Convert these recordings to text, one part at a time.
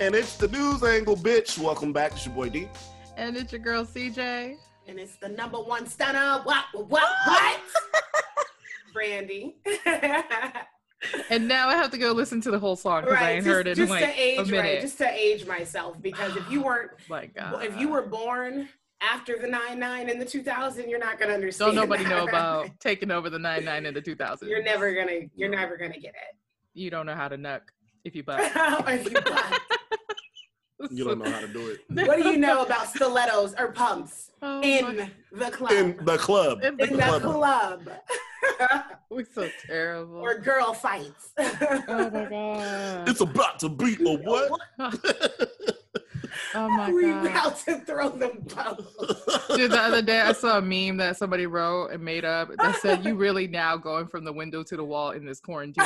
And it's the news angle, bitch. Welcome back. It's your boy D. And it's your girl CJ. And it's the number one stunner. What? What? What? Brandy. And now I have to go listen to the whole song because I ain't just, heard it in just like to age, a minute. right? Just to age myself, because if you weren't, My God. if you were born after the nine nine and the two thousand, you're not gonna understand. don't nobody know about taking over the 99 in the 2000s. You're never gonna. You're never gonna get it You don't know how to nuck if you butt. If you butt. You don't know how to do it. what do you know about stilettos or pumps Oh in my- the club? In the club. In the In the club. We're so terrible. or girl fights. oh my God. It's about to be a what? Oh my god. we God. about to throw them both. Dude, the other day I saw a meme that somebody wrote and made up that said, "You really now going from the window to the wall in this quarantine."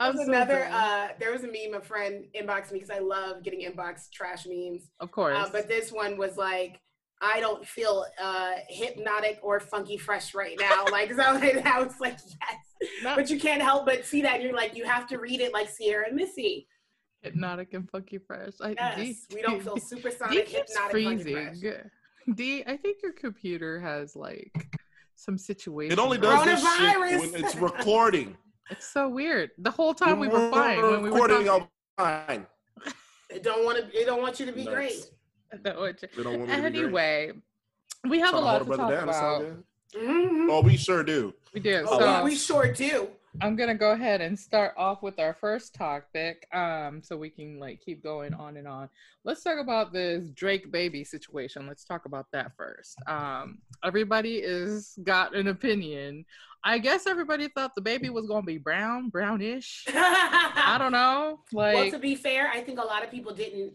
I was like, I'm so another. Uh, there was a meme a friend inboxed me because I love getting inbox trash memes. of course. Uh, but this one was like, I don't feel uh, hypnotic or funky fresh right now. Like so, I was like, yes. Not But you can't help but see that. And you're like, you have to read it like Ciara and Missy. hypnotic and funky fresh. I, Yes, D, we don't feel D supersonic, keeps hypnotic, funky freezing. fresh. D, I think your computer has like some situation. It only does this shit when it's recording. It's so weird. The whole time we were fine when we were recording talking. all fine. They don't want to. They don't want you to be Nuts. great. No, it- They don't want me to be great. Anyway, we have a Trying to lot hold to brother talk down, it's all about. good. Mhm. Oh, we sure do. We do. Oh, So we, we sure do. I'm gonna go ahead and start off with our first topic, um, so we can like keep going on and on. Let's talk about this Drake baby situation. Let's talk about that first. Um, everybody is got an opinion. I guess everybody thought the baby was gonna be brown, brownish. I don't know. well, to be fair, I think a lot of people didn't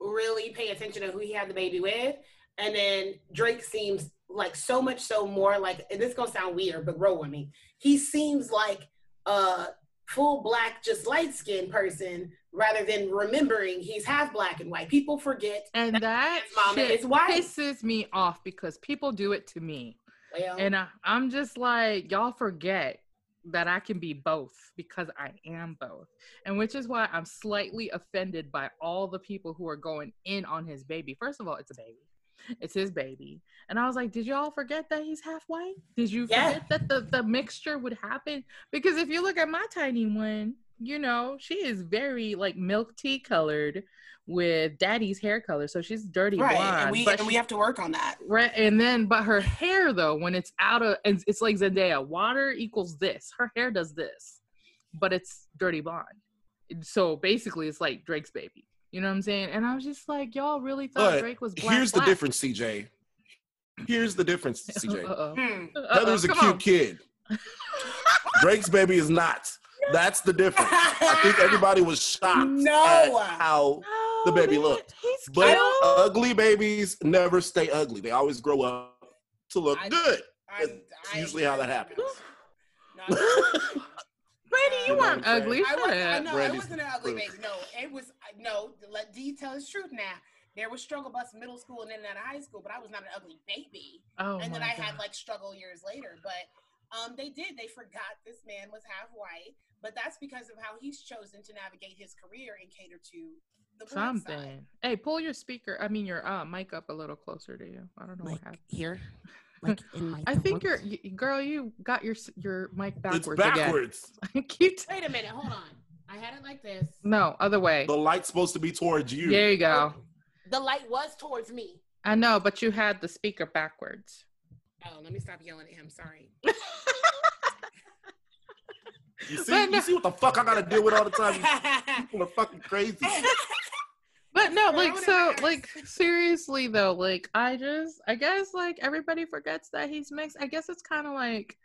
really pay attention to who he had the baby with. And then Drake seems like so much so more like, and this gonna sound weird, but roll with me. He seems like a full black, just light skinned person rather than remembering he's half black and white. People forget. and that his mama shit is white. pisses me off because people do it to me. Well, And I, I'm just like, y'all forget that I can be both because I am both. And which is why I'm slightly offended by all the people who are going in on his baby. First of all, it's a baby. It's his baby. And I was like, did y'all forget that he's half white? Did you Yeah. forget that the, the mixture would happen? Because if you look at my tiny one, you know, she is very like milk tea colored with daddy's hair color. So she's dirty right. blonde. And we, and we have to work on that. Right, and then but her hair though, when it's out of, it's, it's like Zendaya. Water equals this. Her hair does this, but it's dirty blonde. So basically, it's like Drake's baby. You know what I'm saying? And I was just like, y'all really thought But Drake was black. Here's the difference, CJ. Here's the difference, CJ. Uh-oh. Hmm. Uh-oh, Heather's a cute on. kid. Drake's baby is not. That's the difference. I think everybody was shocked No. at how No, the baby man, looked. He's But cute. ugly babies never stay ugly. They always grow up to look I- good. I- It's I usually how agree that with you. happens. No, Brady, you You know what weren't I'm ugly. I wasn't, I up. know, Brandy's it wasn't an ugly baby. No, it was no. Let D tell his truth now. There was struggle bus middle school and then out of high school, but I was not an ugly baby. Oh and then my I had like struggle years later. But um, they did. They forgot this man was half white. But that's because of how he's chosen to navigate his career and cater to the black side. something. Hey, pull your speaker. I mean, your uh, mic up a little closer to you. I don't know what happened. here, like in my. I think you're, y girl. You got your your mic It's backwards, backwards. again. Keep Wait a minute. Hold on. I had it like this. no other way. The light's supposed to be towards you. There you go. Oh, the light was towards me. I know, but you had the speaker backwards. Oh, let me stop yelling at him. Sorry. You see, no- you see what the fuck I gotta deal with all the time? People are fucking crazy. But no, like so, like seriously though, like I just, I guess, like everybody forgets that he's mixed. I guess it's kind of like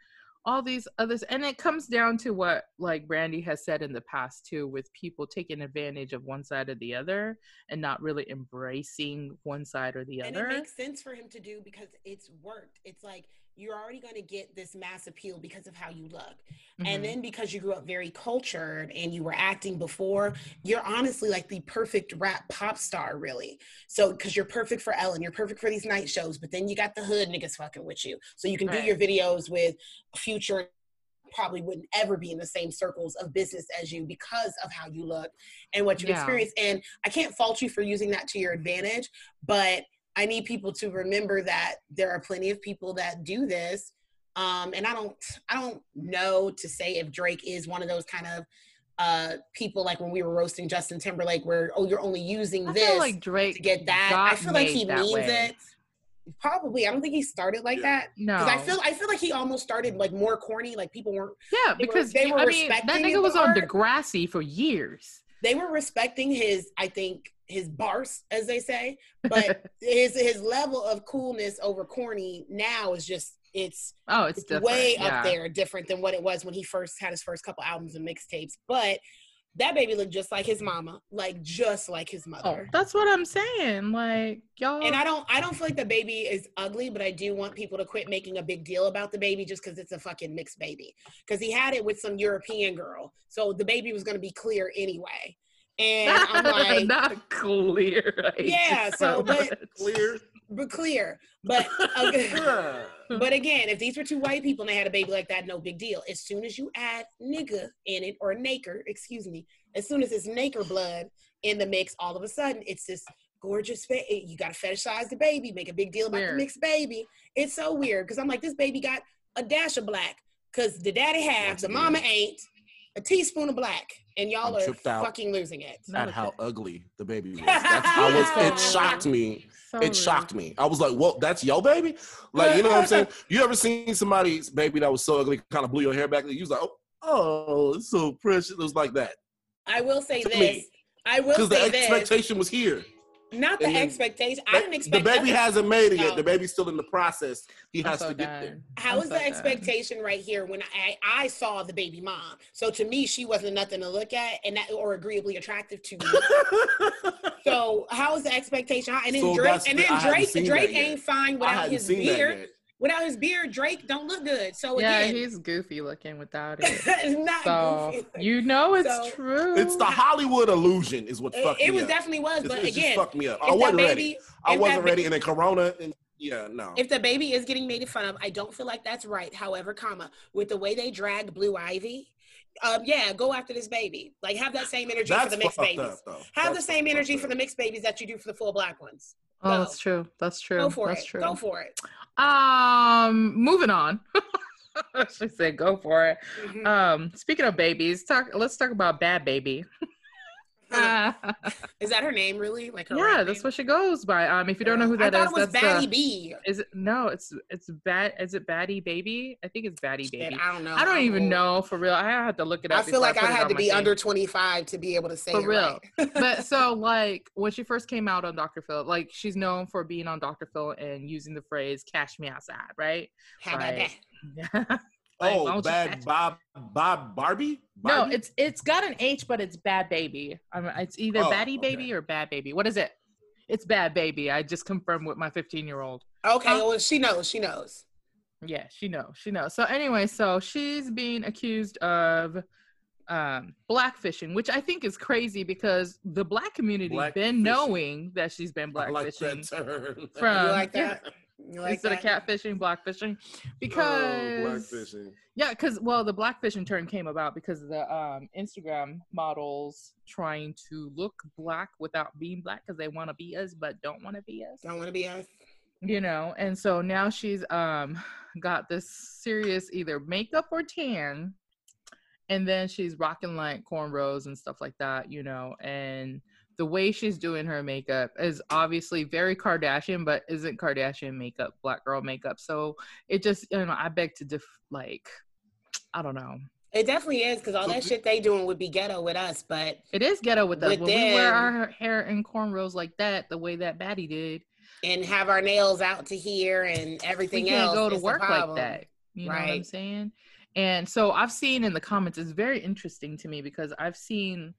all these others, and it comes down to what like Brandy has said in the past too, with people taking advantage of one side or the other and not really embracing one side or the other. and other. it makes sense for him to do because it's worked. It's like you're already going to get this mass appeal because of how you look. Mhm. And then because you grew up very cultured and you were acting before, you're honestly like the perfect rap pop star, really. So, because you're perfect for Ellen, you're perfect for these night shows, but then you got the hood niggas fucking with you. So you can Right. do your videos with Future probably wouldn't ever be in the same circles of business as you because of how you look and what you Yeah. experience. And I can't fault you for using that to your advantage, but I need people to remember that there are plenty of people that do this. Um, and I don't, I don't know to say if Drake is one of those kind of uh people like when we were roasting Justin Timberlake, where oh you're only using I this like Drake to get that. I feel like he means way. it. Probably, I don't think he started like that. No, Because I feel, I feel like he almost started like more corny. Like people weren't, yeah, they were- because they were I mean that nigga it was on. Degrassi for years. they were respecting his, I think, his bars, as they say. But his his level of coolness over corny now is just it's oh, it's, it's way yeah. up there, different than what it was when he first had his first couple albums and mixtapes. But that baby looked just like his mama, like just like his Oh, mother. that's what I'm saying. Like y'all, And I don't I don't feel like the baby is ugly, but I do want people to quit making a big deal about the baby just because it's a fucking mixed baby. Because he had it with some European girl. So the baby was gonna be clear anyway. And I'm like, not clear. I Yeah, so, but- Clear. but clear. But okay. But again, if these were two white people and they had a baby like that, no big deal. As soon as you add nigga in it or naker, excuse me, as soon as it's naker blood in the mix, all of a sudden it's this gorgeous baby. Eh, you got to fetishize the baby, make a big deal about Weird. the mixed baby. It's so weird because I'm like, this baby got a dash of black because the daddy half, the mama ain't. A teaspoon of black, and y'all I'm are tripped out. fucking losing it. No, At look how at- ugly the baby was. That's, I was. It shocked me. So It shocked me. I was like, "Well, that's your baby." Like, you know what I'm saying? You ever seen somebody's baby that was so ugly, kind of blew your hair back? You was like, "Oh, oh, it's so precious." It was like that I will say To this. me. I will because the say this. expectation was here. Not the expectation. I didn't expect the baby nothing. hasn't made it No. yet. The baby's still in the process. He I'm has so to get done. there. How I'm is so the done. expectation right here when I I saw the baby mom? So to me, she wasn't nothing to look at and that or agreeably attractive to me. so how is the expectation? And then So Drake and then hadn't Drake Drake ain't fine I without hadn't his seen that beard. Yet. Without his beard, Drake don't look good. So Yeah, again, he's goofy looking without it. it's not So goofy. you know it's So- true. It's the Hollywood illusion, is what It, fucked it me was up. definitely was, It's- but it just again, fucked me up. I wasn't baby, ready. I wasn't that ready, and then Corona, and yeah, no. if the baby is getting made fun of, I don't feel like that's right. However, comma with the way they drag Blue Ivy, um, yeah, go after this baby. Like have that same energy That's for the mixed babies. up. Have That's the same energy up. for the mixed babies that you do for the full black ones. oh, go. that's true. That's true. Go for that's it. true. Go for it. Um, moving on. I should say go for it. Mhm. Um, speaking of babies, talk. Let's talk about Bhad Bhabie. yeah, Is that her name really? Like her rap that's name? what she goes by. Um, if you don't know who I that thought is, it was that's Batty the, B. is it no? It's it's bad. Is it Batty Baby? I think it's Batty Shit, Baby. I don't know. I don't I'm even old. know for real. I had to look it up. I feel like I it had to be under 25 to be able to say For real. right. but so like when she first came out on Dr. Phil, like she's known for being on Dr. Phil and using the phrase "cash me outside," right? How Right. Like, Oh, bad Bob, Bob Barbie? No, it's it's got an H, but it's Bhad Bhabie. I mean, it's either Oh, Batty okay. Baby or Bhad Bhabie. What is it? It's Bhad Bhabie. I just confirmed with my 15 year old. Okay, Huh? well, she knows. She knows. Yeah, she knows. She knows. So anyway, so she's being accused of um blackfishing, which I think is crazy because the black community Blackfishing. been knowing that she's been like blackfishing term. from like yeah, like instead that? of catfishing, blackfishing. Oh, Because blackfishing. Yeah, because well, the blackfishing term came about because of the um, Instagram models trying to look black without being black because they want to be us but don't want to be us. Don't want to be us. You know, and so now she's um got this serious either makeup or tan, and then she's rocking like cornrows and stuff like that. You know, and the way she's doing her makeup is obviously very Kardashian, but isn't Kardashian makeup black girl makeup. So it just you know I beg to diff like I don't know. It definitely is because all that shit they doing would be ghetto with us, but It is ghetto with us. With when we wear our hair in cornrows like that, the way that Batty did, and have our nails out to here and everything we everything can't else. go to work like that. You know what I'm saying? And so I've seen in the comments, it's very interesting to me because I've seen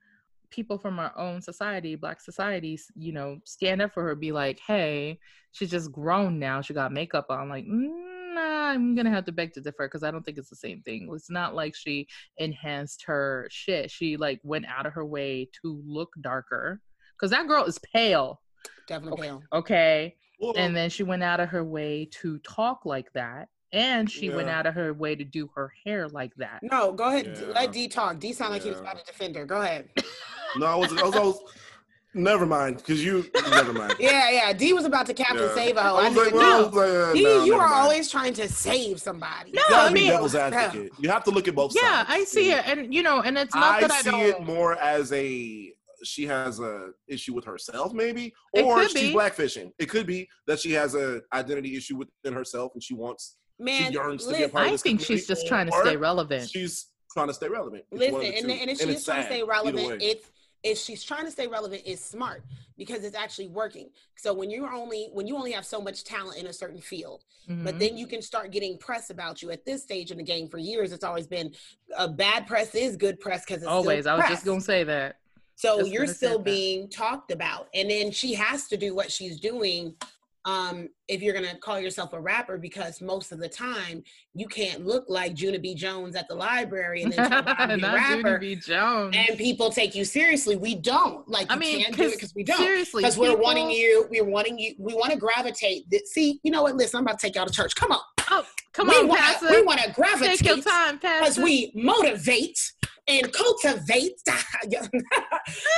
people from our own society, black societies, you know, stand up for her, be like, hey, she's just grown now. She got makeup on. Like, mm, nah, I'm going to have to beg to differ because I don't think it's the same thing. It's not like she enhanced her shit. She like went out of her way to look darker because that girl is pale. Definitely Okay. pale. Okay Well, and then she went out of her way to talk like that and she went out of her way to do her hair like that. No, go ahead. Yeah. Let D talk. D sound like he was about to defend her. Go ahead. No, I was. I was. I was never mind, because you. Never mind. Yeah, yeah. D was about to Captain Yeah. Save a hoe. I I like, didn't well, I know. was like, uh, D, no, you never are mind. always trying to save somebody. No, You I mean- devil's advocate. You have to look at both sides. Yeah, sides. I see And it, and you know, and it's not I that I see don't. it more as a she has a issue with herself, maybe, or could she's be. blackfishing. It could be that she has a identity issue within herself, and she wants Man, she yearns to be a listen, part of I this think she's just trying to stay relevant. She's trying to stay relevant. It's listen one of the and, and if And she's trying to stay relevant, it's if she's trying to stay relevant, is smart because it's actually working. So when you're only when you only have so much talent in a certain field, but Mhm. then you can start getting press about you. At this stage in the game, for years, it's always been a bad press is good press because always, I was just gonna say that. So Just you're still being talked about. And then she has to do what she's doing um, if you're gonna call yourself a rapper, because most of the time you can't look like Junie B. Jones at the library and then talk about how to be a Not Judy rapper. And people take you seriously. We don't. Like I mean, can't do it because we don't. seriously, Because we're wanting you, we're wanting you, we want to gravitate. See, you know what? Listen, I'm about to take y'all to church. Come on. Oh, come we on, wanna, Pastor. We want to Take your gravitate time, because we motivate and cultivate.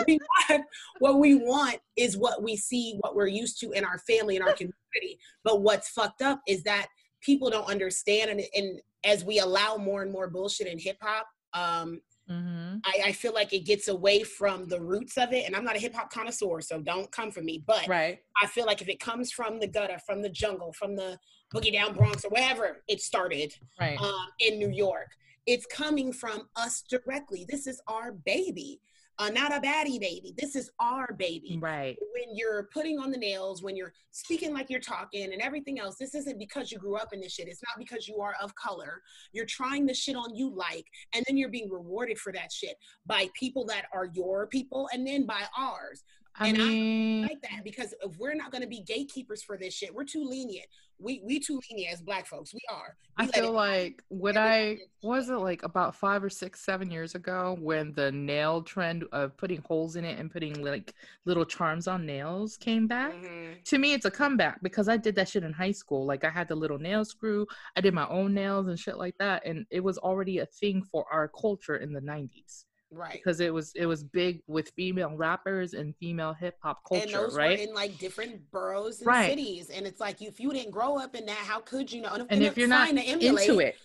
we want, what we want is what we see, what we're used to in our family, in our community. But what's fucked up is that people don't understand, and, and as we allow more and more bullshit in hip hop, um, Mhm. I, I feel like it gets away from the roots of it. And I'm not a hip hop connoisseur, so don't come for me. But Right. I feel like if it comes from the gutter, from the jungle, from the boogie down Bronx or wherever it started Right. um, in New York, it's coming from us directly. This is our baby, uh, not a baddie baby. This is our baby. right. When you're putting on the nails, when you're speaking like you're talking and everything else, this isn't because you grew up in this shit. It's not because you are of color. You're trying the shit on you like, and then you're being rewarded for that shit by people that are your people and then by ours I and I- like that because if we're not going to be gatekeepers for this shit, we're too lenient. We we too lenient as black folks. We are. I We let feel like when I was it like about five or six, seven years ago when the nail trend of putting holes in it and putting like little charms on nails came back. Mhm. To me, it's a comeback because I did that shit in high school. Like I had the little nail screw, I did my own nails and shit like that, and it was already a thing for our culture in the '90s right. because it was it was big with female rappers and female hip hop and culture, those right? were in like different boroughs and Right. cities, and it's like if you didn't grow up in that, how could you know? And, and if you're not to emulate, into it,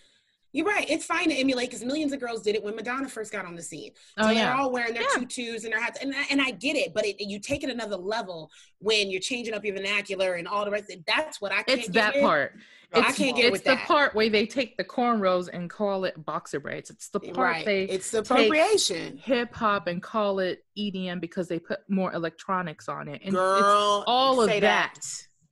you're right. It's fine to emulate because millions of girls did it when Madonna first got on the scene. Oh, so oh they're all wearing their Yeah. tutus and their hats, and I, and I get it, but it, you take it another level when you're changing up your vernacular and all the rest. That's what I can't it's get that with. part. I It's, can't get it's with the that. part where they take the cornrows and call it boxer braids. It's the part Right. they It's the appropriation. hip hop and call it EDM because they put more electronics on it. And it's Girl, all of say that.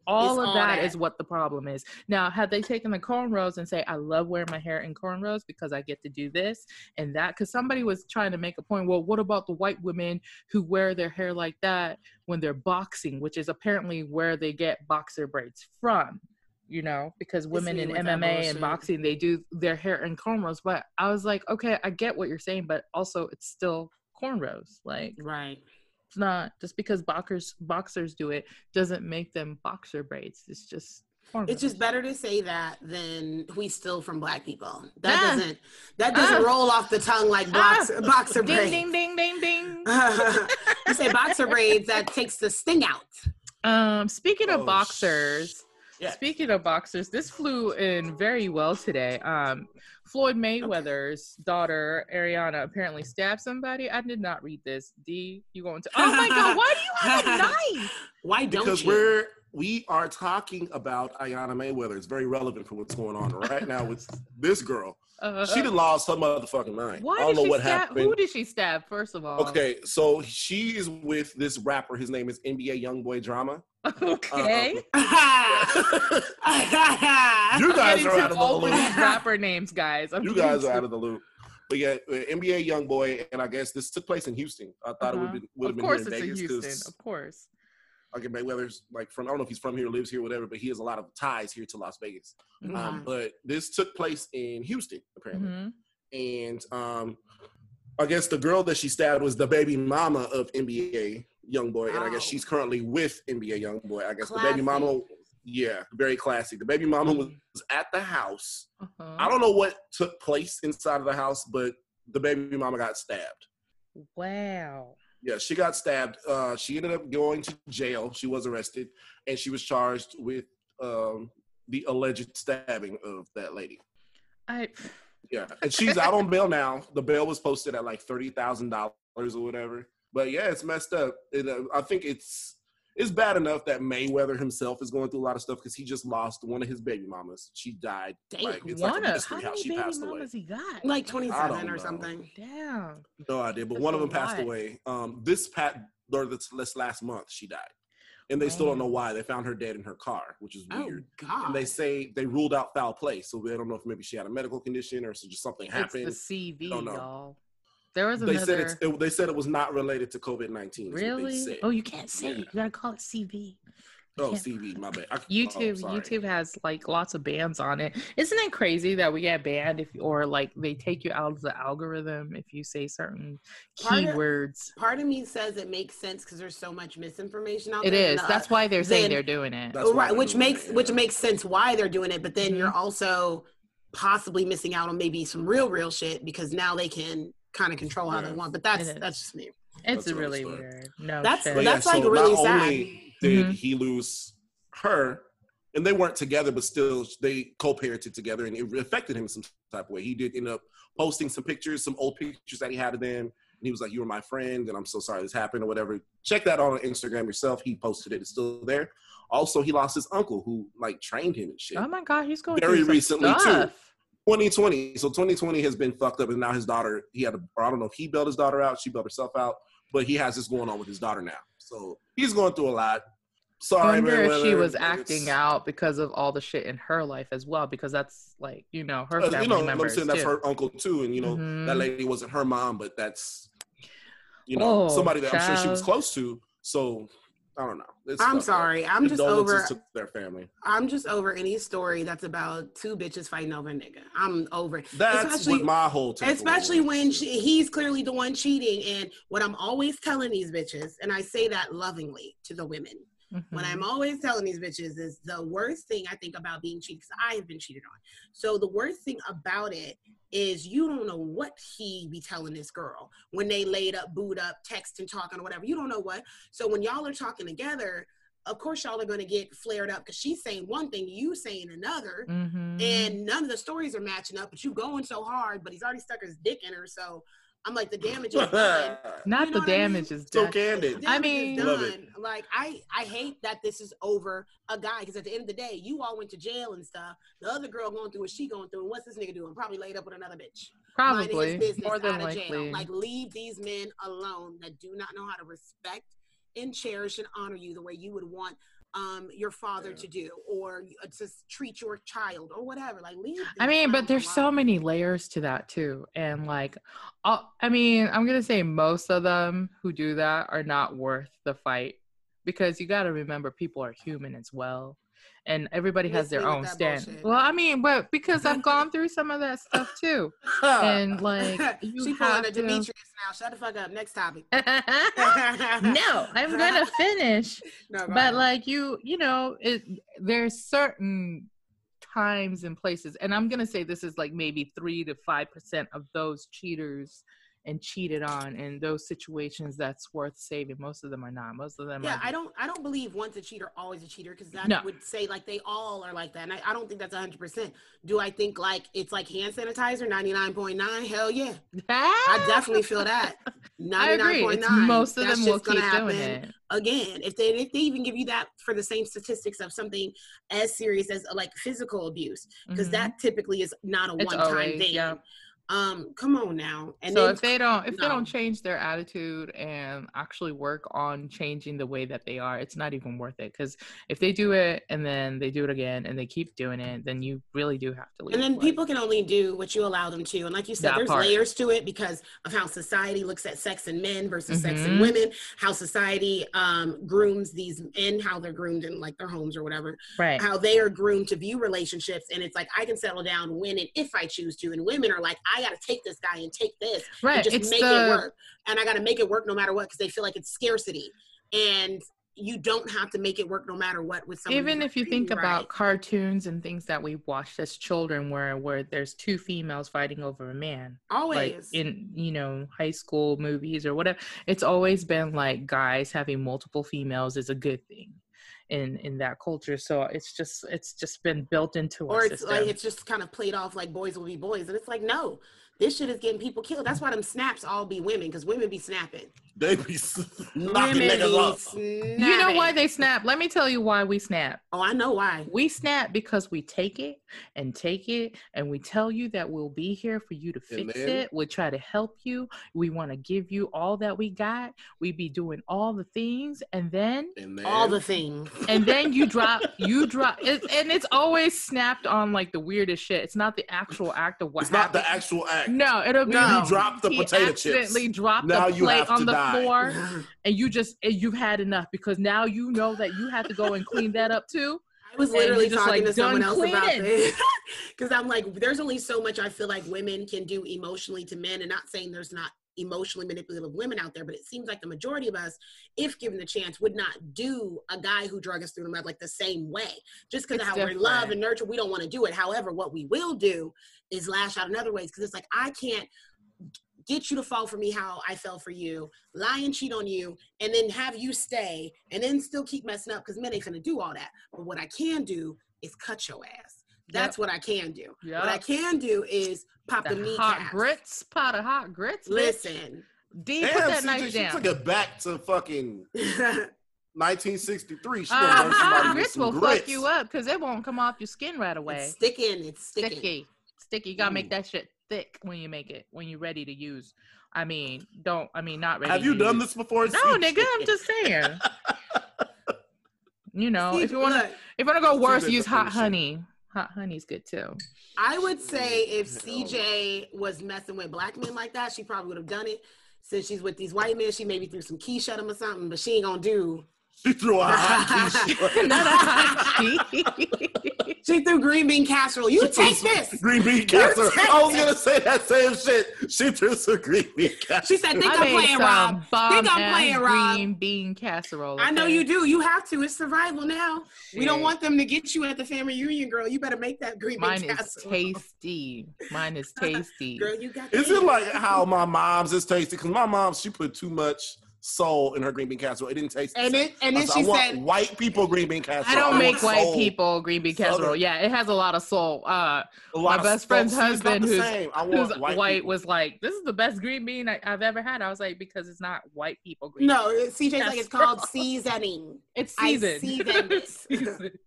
All It's of all that is what the problem is. Now, had they taken the cornrows and say, I love wearing my hair in cornrows because I get to do this and that, because somebody was trying to make a point. Well, what about the white women who wear their hair like that when they're boxing, which is apparently where they get boxer braids from, you know, because women in MMA and boxing, they do their hair in cornrows. But I was like, okay, I get what you're saying, but also it's still cornrows. Like, Right. It's not just because boxers boxers do it doesn't make them boxer braids. It's just cornrows. It's just better to say that than we steal from black people. That Ah. doesn't that doesn't Ah. roll off the tongue like Ah. boxer, boxer ding braids. ding ding ding ding. you say boxer braids, that takes the sting out. Um, speaking of Oh, boxers, Yeah. speaking of boxers, this flew in very well today. Um, Floyd Mayweather's daughter Ariana apparently stabbed somebody. I did not read this. D, you going to? Oh my god, why do you have a knife? Why don't because you? Because we're we are talking about Iyanna Mayweather. It's very relevant for what's going on right now with this girl. Uh, She done lost her motherfucking mind. why I don't know what stab? happened. Who did she stab? First of all, Okay, so she is with this rapper. His name is NBA Youngboy Drama. Okay. Uh, you guys are out of the loop. these rapper names, guys. I'm You getting guys are out of the loop. But yeah, NBA young boy, and I guess this took place in Houston. I thought it would Uh-huh. have been would have Of been course, here in it's in Houston. Of course. I get Mayweather's like from I don't know if he's from here, lives here, whatever, but he has a lot of ties here to Las Vegas. Um, Mhm. but this took place in Houston apparently, Mhm. and um, I guess the girl that she stabbed was the baby mama of NBA Youngboy, and I guess she's currently with NBA young boy. I guess the baby mama, Yeah, very classic. The baby mama was at the house. Uh-huh. I don't know what took place inside of the house, but the baby mama got stabbed. Wow. Yeah, she got stabbed. Uh, she ended up going to jail. She was arrested, and she was charged with um, the alleged stabbing of that lady. I Yeah, and she's out on bail now. The bail was posted at like thirty thousand dollars or whatever. But yeah, it's messed up. It, uh, I think it's it's bad enough that Mayweather himself is going through a lot of stuff because he just lost one of his baby mamas. She died. Damn. Like, it's like one a of mystery how how many she baby passed away. mamas he got? like I 27 or know. something. Damn. No idea, but That's one of them passed away. Um, this pat or this, this last month she died, and they still don't know why. They found her dead in her car, which is Oh weird. God. And they say they ruled out foul play, so they don't know if maybe she had a medical condition or so just something happened. It's the CV, Don't know. y'all. There was They another. said it's, it, they said it was not related to COVID nineteen. really? Oh, you can't say. Yeah. it. You gotta call it CV. Oh, CV, my bad. I, oh, YouTube sorry. YouTube has like lots of bans on it. Isn't it crazy that we get banned if or like they take you out of the algorithm if you say certain Part of- keywords? Part of me says it makes sense because there's so much misinformation out It there. is. and, uh, That's why they're saying then- they're doing it. That's right, which makes it, which makes sense why they're doing it. But then Mhm. you're also possibly missing out on maybe some real real shit because now they can kind of control how Yeah. they want. But that's that's just me. It's That's really weird. No, That's- shit. That's yeah, like so really not sad. only did Mhm. he lose her, and they weren't together, but still they co-parented together, and it affected him in some type of way. He did end up posting some pictures, some old pictures that he had of them, and he was like, "You were my friend, and I'm so sorry this happened, or whatever." Check that out on Instagram yourself. He posted it; it's still there. Also, he lost his uncle who like trained him and shit. oh my god, he's going Very through some recently, too. Stuff. 2020. So 2020 has been fucked up, and now his daughter. He had, a, or I don't know if he bailed his daughter out, she bailed herself out, but he has this going on with his daughter now. So he's going through a lot. I Sorry, wonder if she was but acting out because of all the shit in her life as well, because that's like you know her uh, family you know, I'm members saying that's too. her uncle too, and you know Mhm. that lady wasn't her mom, but that's you know Oh, somebody that I'm sure she was close to. So I don't know. It's I'm fucked up. sorry. I'm just over. to their family. I'm just over any story that's about two bitches fighting over a nigga. I'm over. it. That's Especially- what my whole take Especially when she, he's clearly the one cheating. And what I'm always telling these bitches, and I say that lovingly to the women, what Mhm. I'm always telling these bitches is the worst thing I think about being cheated, because I have been cheated on. So the worst thing about it is you don't know what he be telling this girl when they laid up, booed up, texting, talking, or whatever. You don't know what. So when y'all are talking together, of course y'all are going to get flared up because she's saying one thing, you saying another, Mhm. and none of the stories are matching up. But you going so hard, but he's already stuck his dick in her. So I'm like, the damage is done. not you the know what I mean? damage is so done. candid. I Damage is mean- Love it. like I, I hate that this is over a guy because at the end of the day, you all went to jail and stuff. The other girl going through what she going through, and what's this nigga doing? Probably laid up with another bitch. Probably more than out of jail. likely. Like leave these men alone that do not know how to respect and cherish and honor you the way you would want um your father Yeah. to do or uh, to treat your child or whatever like leave I mean, but there's so many layers to that too. And like, uh, I mean, I'm going to say most of them who do that are not worth the fight because you got to remember people are human as well. And everybody has their own stand. bullshit. Well, I mean, but because I've gone through some of that stuff too. And like, you she have a to- Demetrius now. Shut the fuck up. Next topic. no, I'm to finish. No, go but ahead. like you you know it there's certain times and places and i'm gonna say this is like maybe three to five percent of those cheaters and cheated on in those situations that's worth saving most of them are not most of them Yeah, are I don't. I don't believe once a cheater, always a cheater, because that No. would say like they all are like that, and I, I don't think that's hundred percent. Do I think like it's like hand sanitizer, ninety nine point nine? Hell yeah, I definitely feel that. i Ninety agree nine point it's nine. most of them will keep happen doing it again. If they if they even give you that for the same statistics of something as serious as like physical abuse, because Mhm. that typically is not a one time thing. yeah. Um, come on now, and so then if they don't if they don't change their attitude and actually work on changing the way that they are it's not even worth it because if they do it and then they do it again and they keep doing it then you really do have to leave And then like- people can only do what you allow them to. And like you said, there's part. layers to it because of how society looks at sex and men versus sex in Mhm. women, how society um, grooms these men, how they're groomed in like their homes or whatever, right how they are groomed to view relationships. And it's like, I can settle down when and if I choose to. And women are like, I got to take this guy and take this right and just it's make the it work. And I got to make it work no matter what because they feel like it's scarcity. And you don't have to make it work no matter what with somebody even if you think about cartoons and things that we watched as children where where there's two females fighting over a man always like in you know high school movies or whatever it's always been like guys having multiple females is a good thing in in that culture. So it's just it's just been built into or it's system. like it's just kind of played off like boys will be boys. And it's like no this shit is getting people killed. That's why them snaps all be women because women be snapping They be knocking niggas be off. you know why they snap? Let me tell you why we snap. Oh i know why. We snap because we take it and take it and we tell you that we'll be here for you to fix then- it. We'll try to help you. We want to give you all that we got. We be doing all the things and then And then, all the things. And then you drop you drop it, and it's always snapped on like the weirdest shit. It's not the actual act of what it's not the actual act. no it'll be No. You drop the he potato accidentally chips. dropped Now the you plate on to the die. Floor and you just and you've had enough because now you know that you have to go and clean that up too I was literally just, talking like, to someone else about cleaning. this because I'm like, there's only so much I feel like women can do emotionally to men, and not saying there's not emotionally manipulative women out there, but it seems like the majority of us, if given the chance, would not do a guy who drug us through the mud like the same way. Just because of how we're love and nurture, we don't want to do it. However, what we will do is lash out in other ways because it's like I can't get you to fall for me how I fell for you, lie and cheat on you, and then have you stay, and then still keep messing up because men ain't finna do all that. But what I can do is cut your ass. That's what I can do. Yep. What I can do is pop the, the hot kneecaps. grits pot of hot grits bitch. Listen. d put that CJ, knife she down took it back to fucking 1963. She uh, gonna learn somebody grits will grits. fuck you up because it won't come off your skin right away it's sticking. It's sticking. sticky sticky you gotta make that shit thick when you make it when you're ready to use i mean don't i mean not ready Have you to done use. this before? no nigga i'm just saying you know See, if you want to look, if you want to go worse use hot honey hot honey's good too I would say mm, if Hell. CJ was messing with black men like that, she probably would have done it. Since she's with these white men, she maybe threw some quiche at him or something, but she ain't gonna do. She threw a hot quiche. not a hot tea. She threw green bean casserole. You take this. Green bean casserole. I was gonna say that same shit. She threw some green bean casserole. She said, "Think I I'm playing, Rob. Think I'm ass playing, Rob." green bean casserole. I know you do. You have to. It's survival now. We don't want them to get you at the family reunion, girl. You better make that green Mine bean is casserole. tasty. Mine is uh-huh. tasty. Girl, you got. Is it like how my mom's is tasty? Because my mom, she put too much soul in her green bean casserole. It didn't taste. the And same. it and then said, she I said, white people green bean casserole. I don't want make white soul. people green bean casserole. Southern. Yeah, it has a lot of soul. Uh, A lot my of best stuff. friend's See, husband, who's- who's white, white, was like, "This is the best green bean I, I've ever had." I was like, "Because it's not white people green. "No, CJ's like it's Casserole. called seasoning." it's I seasoned." seasoned it. It's seasoned.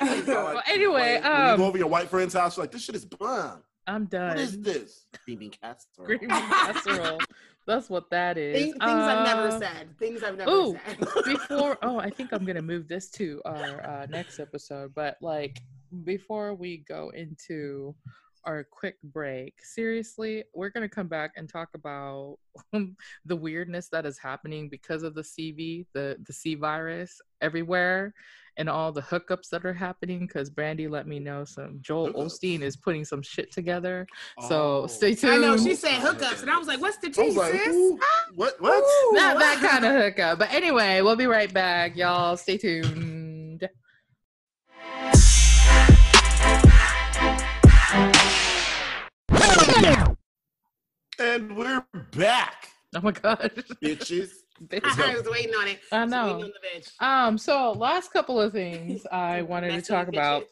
Like, Well, anyway, you go um, over your white friend's house, you're like, this shit is bomb. I'm done. What is this? Green bean casserole. Green bean casserole. That's what that is. Things, things I've never Uh, said. Things I've never ooh. said. before oh i think i'm gonna move this to our uh, next episode but like before we go into our quick break seriously we're gonna come back and talk about the weirdness that is happening because of the cv the the c virus everywhere and all the hookups that are happening because brandy let me know some joel Hookups. osteen is putting some shit together so Oh. stay tuned I know she said hookups, and I was like, "What's the I tea, like, sis?" who? What? What? Ooh. not that kind of hookup. But anyway, we'll be right back, y'all. Stay tuned. And we're back, Oh my god. bitches. Bitch. I was waiting on it. I know. Um, so last couple of things I wanted to talk about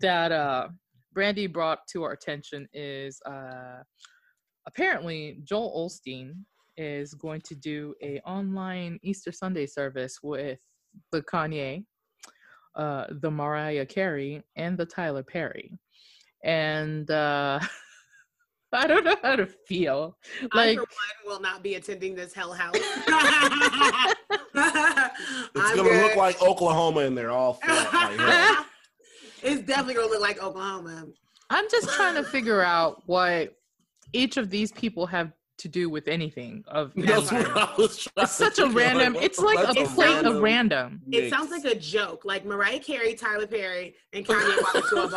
that uh Brandy brought to our attention is uh apparently Joel Osteen is going to do a online Easter Sunday service with the Kanye, uh, the Mariah Carey, and the Tyler Perry. And uh I don't know how to feel. I, Like for one, will not be attending this hell house. It's I'm gonna look good. like Oklahoma in there, all flat like hell. it's definitely gonna look like Oklahoma. I'm just trying to figure out what each of these people have to do with anything of That's what. I was trying It's such to a random. It's like that's a plate of random random. It sounds like a joke, like Mariah Carey, Tyler Perry, and Kanye walk into a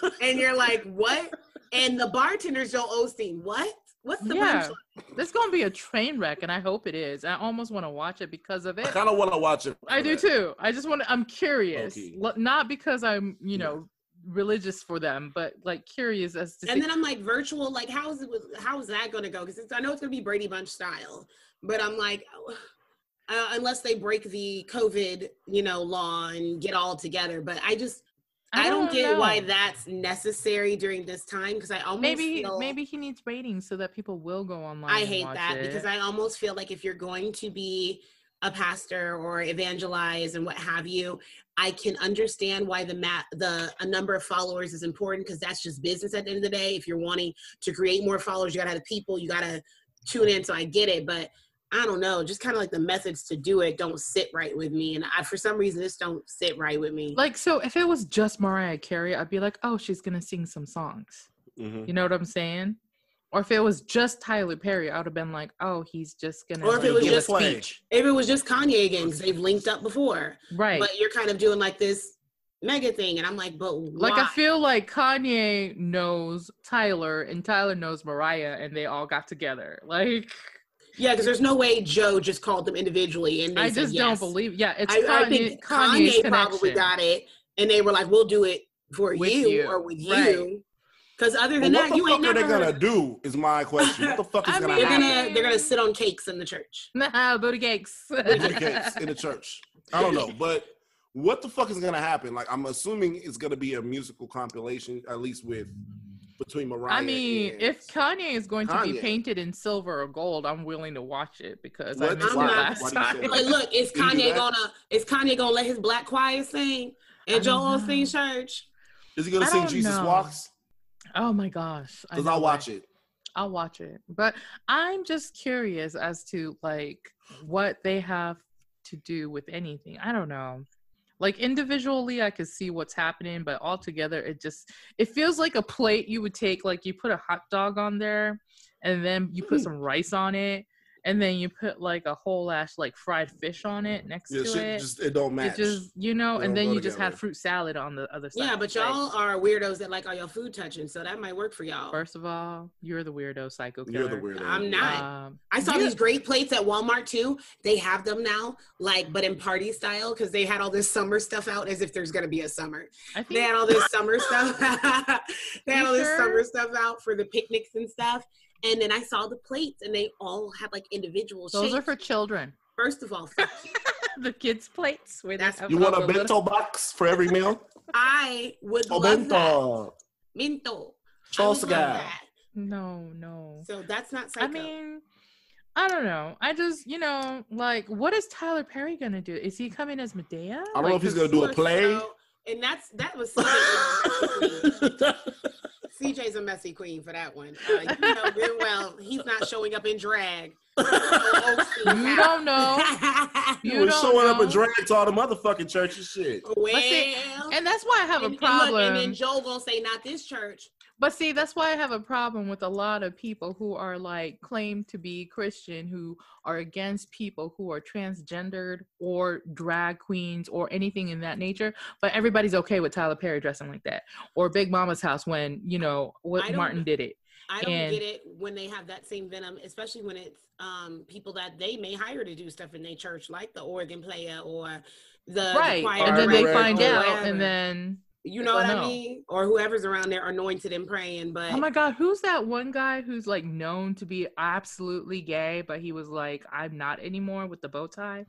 bar, and you're like, "What?" And the bartender's Joel Osteen. What? What's the Yeah. punchline? It's gonna be a train wreck, and I hope it is. I almost want to watch it because of it. I it. kind of want to watch it. I do that. too. I just want to. I'm curious, Low-key. L- not because I'm, you know, religious for them, but like curious as to. And then I'm like, virtual, like, how is it? How is that going to go? Because I know it's going to be Brady Bunch style, but I'm like, uh, unless they break the COVID, you know, law and get all together. But I just, I, don't, get why that's necessary during this time. Because I almost Maybe feel, maybe he needs ratings so that people will go online. I hate that it. because I almost feel like if you're going to be a pastor or evangelize and what have you, I can understand why the mat the a number of followers is important because that's just business at the end of the day. If you're wanting to create more followers, you gotta have people, you gotta tune in. So I get it, but I don't know, just kind of like the methods to do it don't sit right with me, and I for some reason this don't sit right with me. like so. If it was just Mariah Carey, I'd be like, oh, she's gonna sing some songs. Mhm. You know what I'm saying? Or if it was just Tyler Perry, I would have been like, oh, he's just gonna. Or if it was give a just speech. if it was just Kanye again, because they've linked up before, right? but you're kind of doing like this mega thing, and I'm like, but Like I feel like Kanye knows Tyler and Tyler knows Mariah and they all got together. Like Yeah, because there's no way Joe just called them individually and they I just yes. don't believe. Yeah, it's I, Kanye, I think Kanye's Kanye probably connection. got it, and they were like, "We'll do it for you, you, or with right. you." Because other But than what that, the fuck are they gonna do? Is my question. What the fuck is I gonna mean- They're happen? gonna they're gonna sit on cakes in the church. Nah, booty cakes. Booty cakes in the church. I don't know, but what the fuck is gonna happen? Like, I'm assuming it's gonna be a musical compilation, at least with between Mariah. I mean, and- if Kanye is going to be painted in silver or gold, I'm willing to watch it because I What? missed it Why? last Why do you say time. that? But look, is Can you do Kanye gonna is Kanye gonna let his Black Choir sing I and Joel don't Osteen church? is he gonna I sing Jesus know. Walks? Oh my gosh! Because I'll watch right? it. I'll watch it. But I'm just curious as to like what they have to do with anything. I don't know. Like individually I could see what's happening, but all together it just it feels like a plate you would take like you put a hot dog on there and then you put mm-hmm. some rice on it and then you put like a whole ass like fried fish on it next Yeah, to shit it. just it don't match. it just you know, They and then go you just have fruit salad on the other side. Yeah, but y'all are weirdos that like all your food touching, so that might work for y'all. First of all, you're the weirdo psycho You're the weirdo. I'm not. Um, I saw these great plates at Walmart too. They have them now, like, but in party style because they had all this summer stuff out as if there's gonna be a summer. I think They had all this summer stuff. they had all this sure? summer stuff out for the picnics and stuff. And then I saw the plates, and they all had like individual those shapes. are for children. First of all, the kids' plates. Where That's- You want a the little- bento box for every meal? I would Oh, love that. bento. Minto. I would Chosga. No, no. So that's not psycho. I mean, I don't know. I just, you know, like, what is Tyler Perry gonna do? Is he coming as Madea? I don't know if he's gonna do a play. so- and that's that was CJ's a messy queen. CJ's a messy queen for that one. Uh, you know good well he's not showing up in drag. You don't know. You was don't showing up know. in drag to all the motherfucking churches shit. well, see, And that's why I have and- a and look, problem. and then Joel gonna say, "Not this church." But see, that's why I have a problem with a lot of people who are like claim to be Christian who are against people who are transgendered or drag queens or anything in that nature. But everybody's okay with Tyler Perry dressing like that or Big Mama's house when you know what Martin did it. I don't And- get it when they have that same venom, especially when it's um, people that they may hire to do stuff in their church, like the organ player or the the right, choir and then they find out, whatever. and then you know what no. I mean, or whoever's around there anointed and praying. But oh my god, who's that one guy who's like known to be absolutely gay, but he was like, I'm not anymore with the bow tie.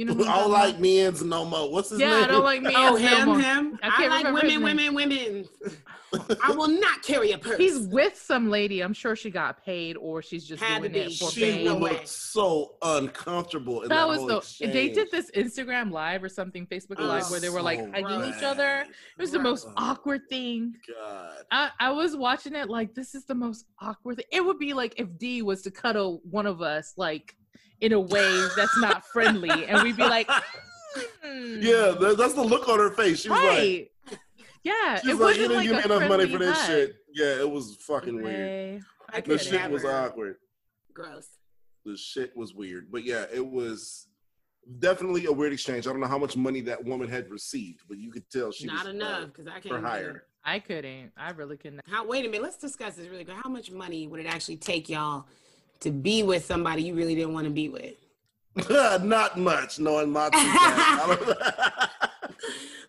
You know, I'm don't talking like about? men's no more. What's his Yeah, name? I don't like me. oh as no him, more. him. I I, can't like remember women, women, women. I will not carry a purse. He's with some lady. I'm sure she got paid, or she's just Had to doing be. it for She fame. no looked so uncomfortable. In that, that was whole the exchange. they did this Instagram live or something, Facebook Oh, live, where they were like so hugging each other. It was the most awkward thing. God. I, I was watching it like this is the most awkward thing. It would be like if D was to cuddle one of us like in a way that's not friendly, and we'd be like, hmm. Yeah, that's the look on her face. She was like, right. yeah, she's it like, wasn't you didn't like give me enough money for this hug. shit. Yeah, it was fucking weird. Okay, I I The could get it. shit was awkward. Gross. The shit was weird. But yeah, it was definitely a weird exchange. I don't know how much money that woman had received, but you could tell she Not was enough uh, because I can't. for hire. I couldn't. I really couldn't. How? Wait a minute. Let's discuss this really quick. How much money would it actually take y'all to be with somebody you really didn't want to be with? Not much, knowing my.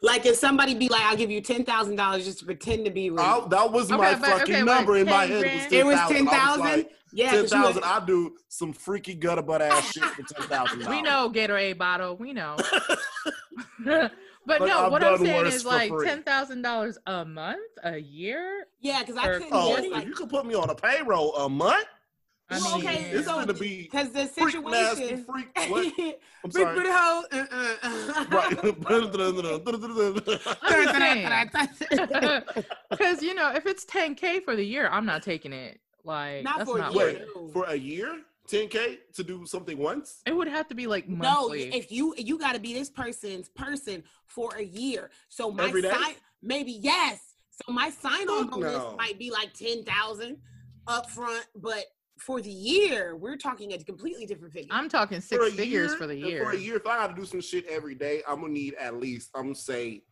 Like if somebody be like, "I'll give you ten thousand dollars just to pretend to be with." I- you." that was Okay, my but- fucking okay, number in my head. grand? It was ten thousand. like, Yeah, 'cause ten you I do some freaky gutter butt ass shit for ten thousand. We know Gatorade bottle. We know. but Like, no, I've what I'm saying is like free. ten thousand dollars a month, a year. Yeah, because I Or- couldn't Oh, just like. you could put me on a payroll a month. I Well, mean, okay, It's so gonna be Because the freak nasty situation. freak. What? I'm Big sorry. booty hoe. uh, uh. Right. because you know if it's 10k for the year, I'm not taking it. Like Not that's for a year. Wait, for a year, 10k to do something once? It would have to be like No, if you you got to be this person's person for a year. So my Every day? sign maybe yes. So my sign on Fuck bonus no. might be like ten thousand up front, but for the year we're talking a completely different figure. I'm talking six a figures year, for the year. For a year, if I gotta do some shit every day, I'm gonna need at least, I'm gonna say,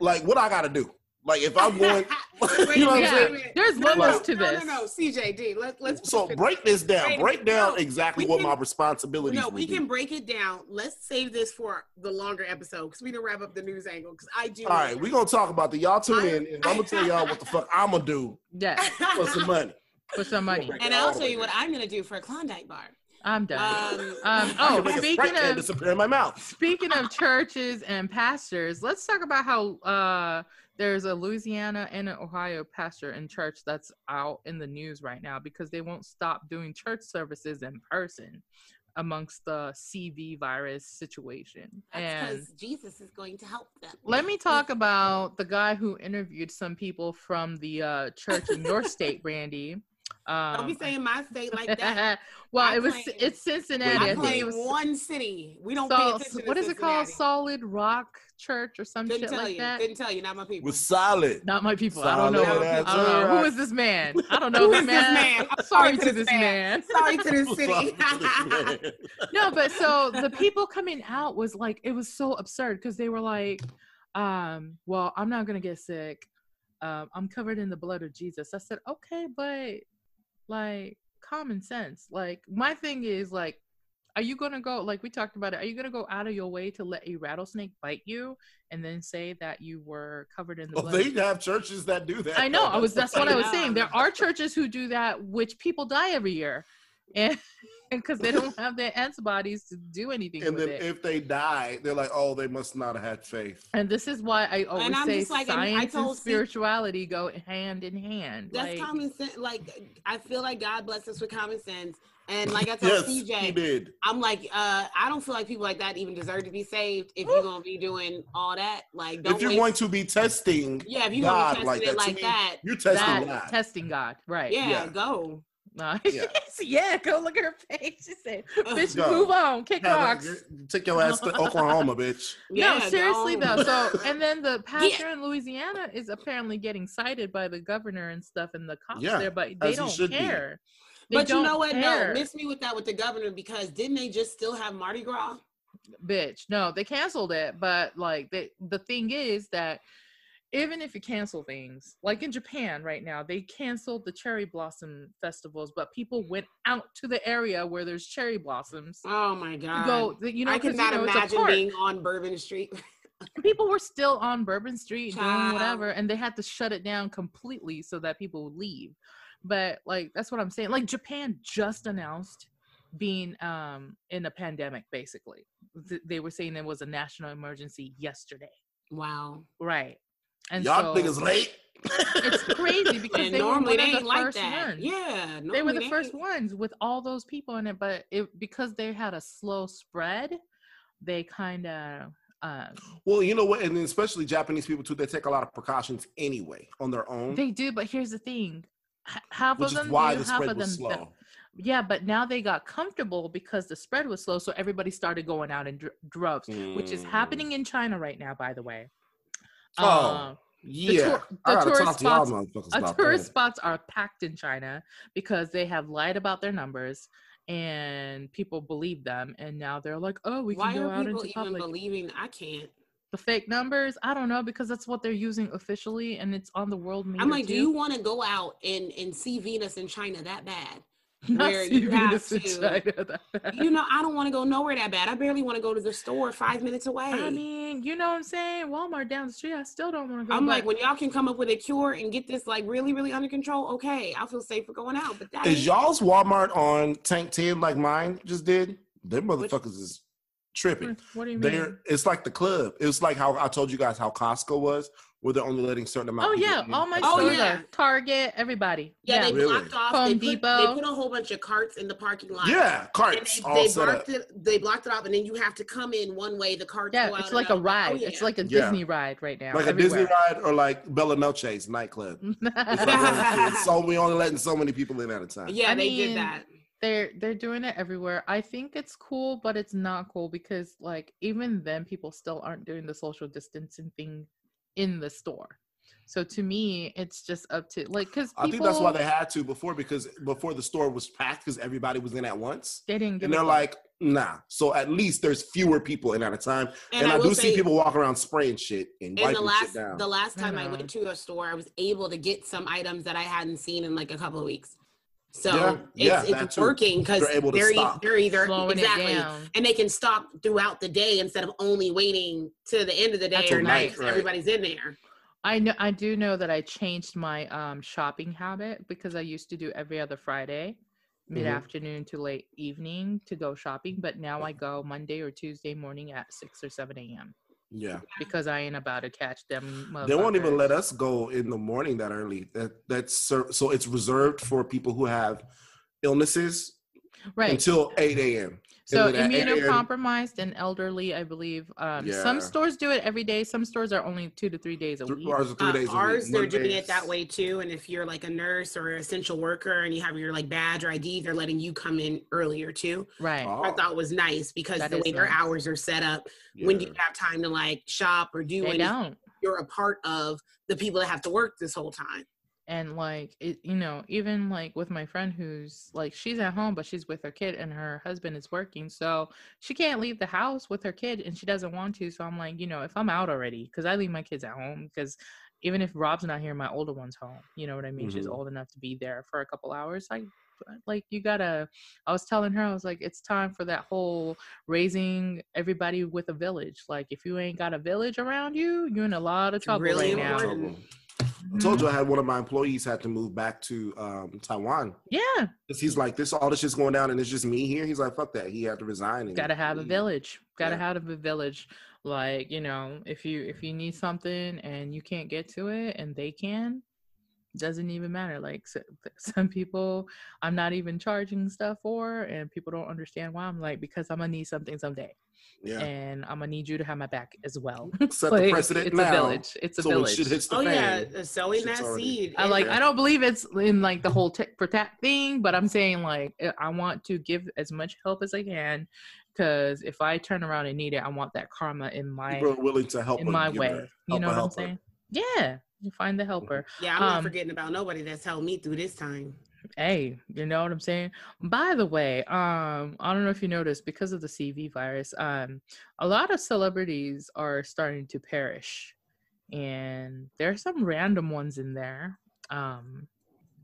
like, what I gotta do. Like, if I'm going, Wait you know a what I'm saying? wait a minute. there's No, no, limits to no, this. No, no, CJD. Let, let's So break this down. Wait, Break down no, exactly we what can- my responsibilities No, will we be. can break it down. Let's save this for the longer episode because we didn't wrap up the news angle. Because I do. All right, we're gonna talk about the y'all tune in, and I'm gonna tell y'all what the fuck I'm gonna do Yeah, for some money. For some money. and I'll tell you what I'm gonna do for a Klondike bar. I'm done. Um, Um, oh, can make a speaking of disappear in my mouth. speaking of churches and pastors, let's talk about how uh, there's a Louisiana and an Ohio pastor in church that's out in the news right now because they won't stop doing church services in person amongst the CV virus situation. That's and because Jesus is going to help them. let me talk about the guy who interviewed some people from the uh, church in your state, Brandy. Um, Don't be saying my state like that. well, I it was claim- it's Cincinnati. I I think it was one city. We don't pay so, attention. what to is it called? Solid Rock Church or some Couldn't shit tell like you. that. Didn't tell you. Not my people. With solid. Not my people. I don't know. Solid I don't know. a Who rock. is this man? I don't know Who this is this man. man? I'm sorry to this man. Sorry to this city. no, but so the people coming out was like it was so absurd because they were like, um, well, I'm not gonna get sick. Um, I'm covered in the blood of Jesus. I said, okay, but like common sense. Like my thing is like, are you gonna go like we talked about it? Are you gonna go out of your way to let a rattlesnake bite you and then say that you were covered in the Well, blood? they have churches that do that. I know. I was. That's what I was saying. There are churches who do that, which people die every year, and because they don't have their antibodies to do anything And with then it. if they die, they're like, oh, they must not have had faith. and this is why I always I'm say just like, and I science and told Steve- spirituality go hand in hand. That's like, common sense. Like I feel like God blessed us with common sense. And like I told Yes, he CJ, did. I'm like, uh, I don't feel like people like that even deserve to be saved if you're gonna be doing all that. Like, don't If you're waste- going to be testing yeah, if you're God gonna be like testing that, it to like me, that, you're testing that, God. testing God, right? yeah, Yeah. go. No. Yeah. yeah, go look at her face. She said, "Bitch, go. move on, kick Yeah, rocks." Take your ass to Oklahoma, bitch. Yeah, no, seriously go. though. So, and then the pastor in Louisiana is apparently getting cited by the governor and stuff, and the cops Yeah, there, but they don't care. They But you don't know what? care. No, miss me with that with the governor because didn't they just still have Mardi Gras? bitch. No, they canceled it, but like they, the thing is that even if you cancel things, like in Japan right now, they canceled the cherry blossom festivals, but people went out to the area where there's cherry blossoms. Oh my god! go, you know, I cannot you know, imagine being on Bourbon Street. people were still on Bourbon Street doing whatever, and they had to shut it down completely so that people would leave. But like that's what I'm saying. Like Japan just announced being um in a pandemic basically. Th- They were saying it was a national emergency yesterday. wow. Right. And Y'all so niggas late. it's crazy because And they were normally one they of ain't the like first that. ones. Yeah, They were normally the first ain't. ones with all those people in it, but it because they had a slow spread, they kind of um Well, you know what, and especially Japanese people too. They take a lot of precautions anyway on their own, They do, but here's the thing: H- half which of is them why do, the half spread of them was don't. slow. Yeah, but now they got comfortable because the spread was slow, so everybody started going out in dr- droves, which is Mm. happening in China right now, by the way. Oh, Uh, Yeah, tour- the gotta tourist talk to y'all spots- motherfuckers about tourist spots are packed in China because they have lied about their numbers and people believe them and now they're like oh we Why can go are out people into even public believing? I can't. the fake numbers i don't know because that's what they're using officially and it's on the world media I'm like, do you want to go out and and see Venus in China that bad? Not where you have Venus to- China that bad. You know, I don't want to go nowhere that bad. I barely want to go to the store five minutes away. I mean, you know what I'm saying? Walmart down the street, I still don't want to go. I'm but- like, when y'all can come up with a cure and get this like really, really under control, okay, I'll feel for going out. But that Is ain't- y'all's Walmart on Tank 10 like mine just did? Them Which- motherfuckers is tripping. what, what do you mean? They're it's like the club. It's like how I told you guys how Costco was, where they're only letting certain amount. Oh of people yeah, in. all my Oh, stores yeah. are Target, everybody. yeah, they Really? blocked off. Home they put, Depot. They put a whole bunch of carts in the parking lot. yeah, And carts they, all they set up. blocked it. They blocked it off, and then you have to come in one way. The carts Yeah, go out it's and like a out. Oh, ride. Oh, It's like a Yeah. Disney ride right now. Like a Disney ride or like Bella Noche's nightclub. It's like, so we only letting so many people in at a time. yeah, I they mean, did that. they're they're doing it everywhere. I think it's cool, but it's not cool because like even then people still aren't doing the social distancing thing in the store. So to me, it's just up to like because I think that's why they had to before because before the store was packed because everybody was in at once. they didn't give And they're fuck. like, nah. So at least there's fewer people in at a time. And, I, will do see people walk around spraying shit and And wiping the shit last down. the last time I went to a store, I was able to get some items that I hadn't seen in like a couple of weeks. So Yeah, it's, yeah, that it's working because They're able to they're, e- stop. they're either slowing exactly and they can stop throughout the day instead of only waiting to the end of the day That's or right, night. 'cause right. Everybody's in there. I know I do know that I changed my um shopping habit because I used to do every other Friday, Mm-hmm. mid afternoon to late evening to go shopping, but now I go Monday or Tuesday morning at six or seven a.m. yeah. because I ain't about to catch them. They won't even let us go in the morning that early. That that's so it's reserved for people who have illnesses right. until 8 a.m. So and then at 8 a.m. immunocompromised and elderly, I believe. Um, Yeah. Some stores do it every day. Some stores are only two to three days a Three, week. ours are three Uh, days a ours, week. they're doing it that way too. And if you're like a nurse or an essential worker and you have your like badge or ID, they're letting you come in earlier too. Right. Oh, I thought was nice because That the is way their hours are set up, when do you have time to like shop or do They anything? don't. You're a part of the people that have to work this whole time. And like it, you know even like with my friend who's like she's at home but she's with her kid and her husband is working so she can't leave the house with her kid and she doesn't want to so i'm like you know if i'm out already because i leave my kids at home because even if rob's not here my older one's home you know what i mean she's Mhm. old enough to be there for a couple hours like like you gotta i was telling her i was like it's time for that whole raising everybody with a village like if you ain't got a village around you you're in a lot of trouble really right now. Trouble. I told you I had one of my employees had to move back to um, Taiwan. yeah 'Cause He's like, this all this shit's going down and it's just me here. He's like, fuck that. He had to resign. And gotta have a village gotta Yeah. have a village like you know if you if you need something and you can't get to it and they can doesn't even matter like so, some people i'm not even charging stuff for and people don't understand why i'm like because i'm gonna need something someday Yeah. and i'm gonna need you to have my back as well Set Like, the precedent it's now. a village it's a so village shit the Oh fan. yeah, selling shit's that already- seed. I like. there. I don't believe it's in like the whole tick for tat thing, but I'm saying like I- I want to give as much help as I can, because if I turn around and need it, I want that karma in my People are willing to help in my way. help You know what I'm helper. saying? Yeah, you find the helper. Yeah, I'm not Um, forgetting about nobody that's helped me through this time. Hey, you know what I'm saying? By the way, um, I don't know if you noticed because of the CV virus, um, a lot of celebrities are starting to perish, and there are some random ones in there, um,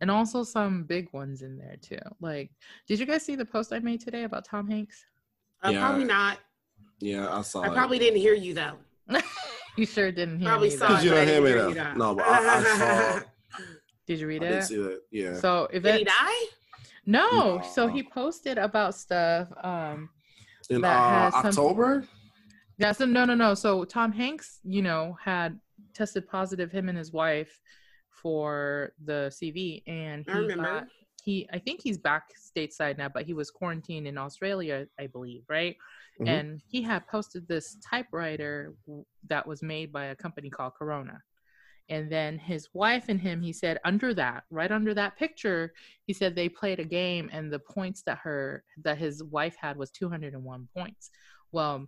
and also some big ones in there too. Like, did you guys see the post I made today about Tom Hanks? Uh, Yeah. Probably not. Yeah, I saw I it. probably didn't hear you though. you sure didn't hear Probably me. saw it. Because you but I don't hear didn't me hear though. you. No, but I, I saw. Did you read I it? did see that. Yeah. So if Did he die? no, so he posted about stuff. Um, In that uh, has some- October. Yeah, so no, no, no. So Tom Hanks, you know, had tested positive him and his wife for the CV, and he I remember. got- he, I think he's back stateside now, but he was quarantined in Australia, I believe, right? Mhm. And he had posted this typewriter that was made by a company called Corona. And then his wife and him, he said, under that, right under that picture, he said they played a game, and the points that her that his wife had was 201 points. Well,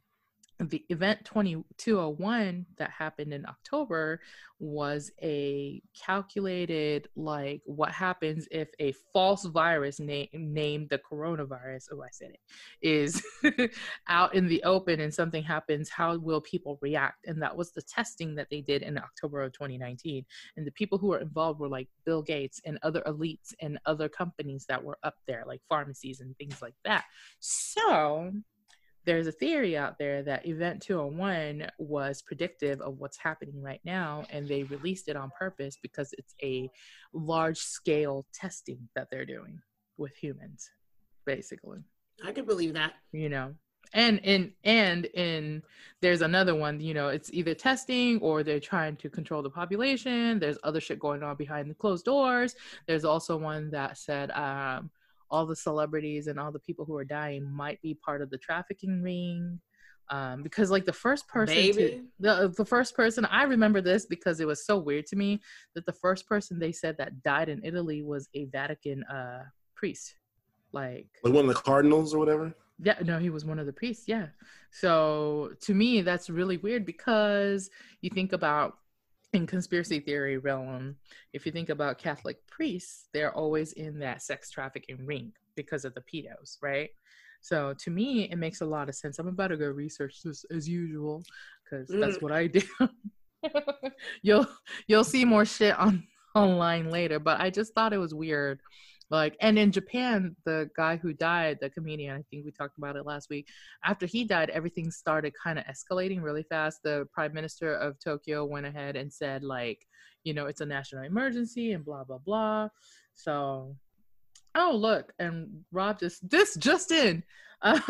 the event 2201 that happened in October was a calculated like what happens if a false virus na- named the coronavirus oh I said it is out in the open and something happens how will people react? And that was the testing that they did in October of 2019 and the people who were involved were like Bill Gates and other elites and other companies that were up there like pharmacies and things like that. So there's a theory out there that Event 201 was predictive of what's happening right now, and they released it on purpose because it's a large scale testing that they're doing with humans, basically. I could believe that. You know, and in and in there's another one you know it's either testing or they're trying to control the population there's other shit going on behind the closed doors there's also one that said um all the celebrities and all the people who are dying might be part of the trafficking ring um, because like the first person to, the, the first person i remember this because it was so weird to me that the first person they said that died in italy was a vatican uh, priest like like one of the cardinals or whatever? Yeah no he was one of the priests yeah. So to me that's really weird because you think about in conspiracy theory realm, if you think about Catholic priests, they're always in that sex trafficking ring because of the pedos, right? So to me, it makes a lot of sense. I'm about to go research this as usual because mm. that's what I do. you'll you'll see more shit on online later, but I just thought it was weird like and in japan the guy who died the comedian i think we talked about it last week after he died everything started kind of escalating really fast. The prime minister of tokyo went ahead and said like you know it's a national emergency and blah blah blah. So oh look and rob just this just in. Uh,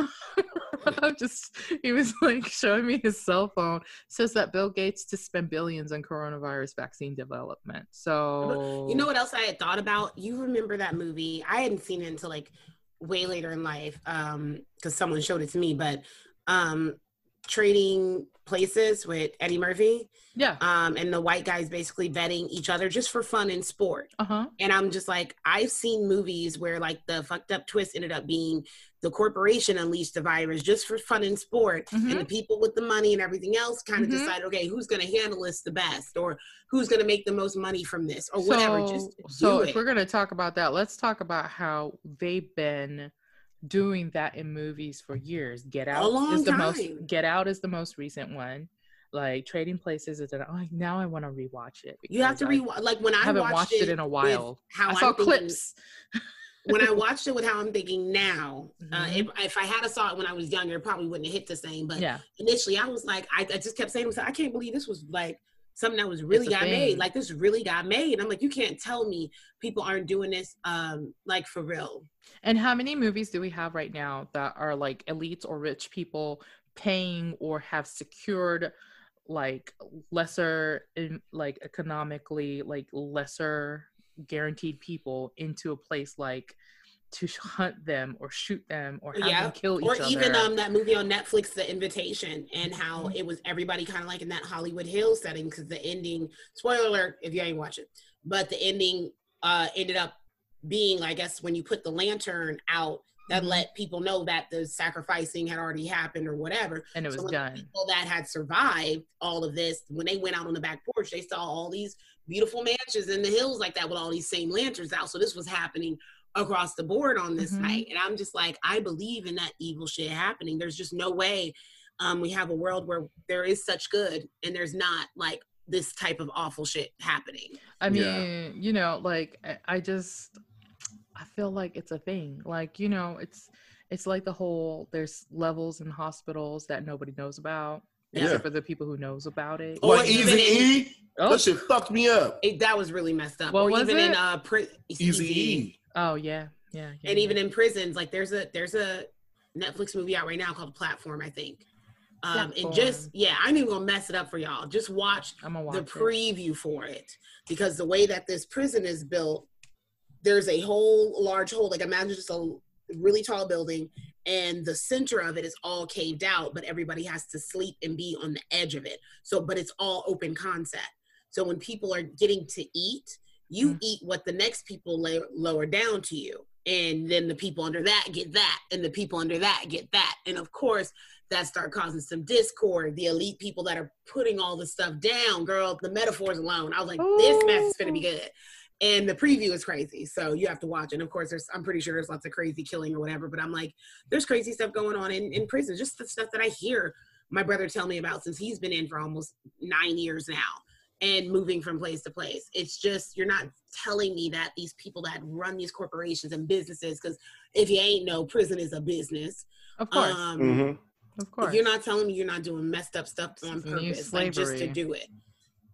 just he was like showing me his cell phone. Says that bill gates to spend billions on coronavirus vaccine development. So you know what else i had thought about? You remember that movie? I hadn't seen it until like way later in life um because someone showed it to me but um trading places with Eddie Murphy. Yeah. Um, and the white guys basically vetting each other just for fun and sport. Uh-huh. And I'm just like, I've seen movies where like the fucked up twist ended up being the corporation unleashed the virus just for fun and sport. Mm-hmm. And the people with the money and everything else kind of mm-hmm. decide, okay, who's gonna handle this the best or who's gonna make the most money from this or whatever. So, just so if we're gonna talk about that, let's talk about how they've been doing that in movies for years. Get Out is the time. most Get Out is the most recent one. Like Trading Places is an, oh, now I want to rewatch it. You have to rewatch like when I haven't watched, watched it, it, in a while. How I saw I'm clips. when I watched it with how I'm thinking now, uh, mm-hmm. uh, if, if I had a saw it when I was younger, it probably wouldn't have hit the same. But yeah. initially, I was like, I, I just kept saying, I can't believe this was like something that was really got thing. made. Like this really got made. I'm like, you can't tell me people aren't doing this um like for real. And how many movies do we have right now that are like elites or rich people paying or have secured like lesser in like economically like lesser guaranteed people into a place like to hunt them or shoot them or have yeah. them kill each or other. Or even um that movie on Netflix, The Invitation, and how mm-hmm. it was everybody kind of like in that Hollywood Hills setting because the ending. Spoiler alert if you ain't watch it, but the ending uh ended up being, I guess, when you put the lantern out. That mm-hmm. let people know that the sacrificing had already happened or whatever, and it was so done. People that had survived all of this, when they went out on the back porch, they saw all these beautiful mansions in the hills like that with all these same lanterns out. So this was happening across the board on this mm-hmm. night. And I'm just like, I believe in that evil shit happening. There's just no way um, we have a world where there is such good and there's not like this type of awful shit happening. I mean, yeah. you know, like I just I feel like it's a thing. Like, you know, it's it's like the whole there's levels in hospitals that nobody knows about. Yeah. Except for the people who knows about it. Or Easy E. Oh. That shit fucked me up. It, that was really messed up. What or was even it? in uh pri- Easy E. Oh yeah, yeah. yeah and yeah. even in prisons, like there's a there's a Netflix movie out right now called Platform, I think. Um, and just yeah, I'm even gonna mess it up for y'all. Just watch, watch the it. preview for it because the way that this prison is built, there's a whole large hole. Like imagine just a really tall building, and the center of it is all caved out, but everybody has to sleep and be on the edge of it. So, but it's all open concept. So when people are getting to eat, you mm. eat what the next people lay, lower down to you and then the people under that get that and the people under that get that and of course that start causing some discord. The elite people that are putting all the stuff down, girl. The metaphors alone, I was like, this mess is gonna be good. And the preview is crazy, so you have to watch. And of course, there's I'm pretty sure there's lots of crazy killing or whatever. But I'm like, there's crazy stuff going on in in prison. Just the stuff that I hear my brother tell me about since he's been in for almost nine years now and moving from place to place. It's just you're not telling me that these people that run these corporations and businesses, because if you ain't know, prison is a business. Of course, Um, Mhm. of course. If you're not telling me you're not doing messed up stuff on purpose, like just to do it.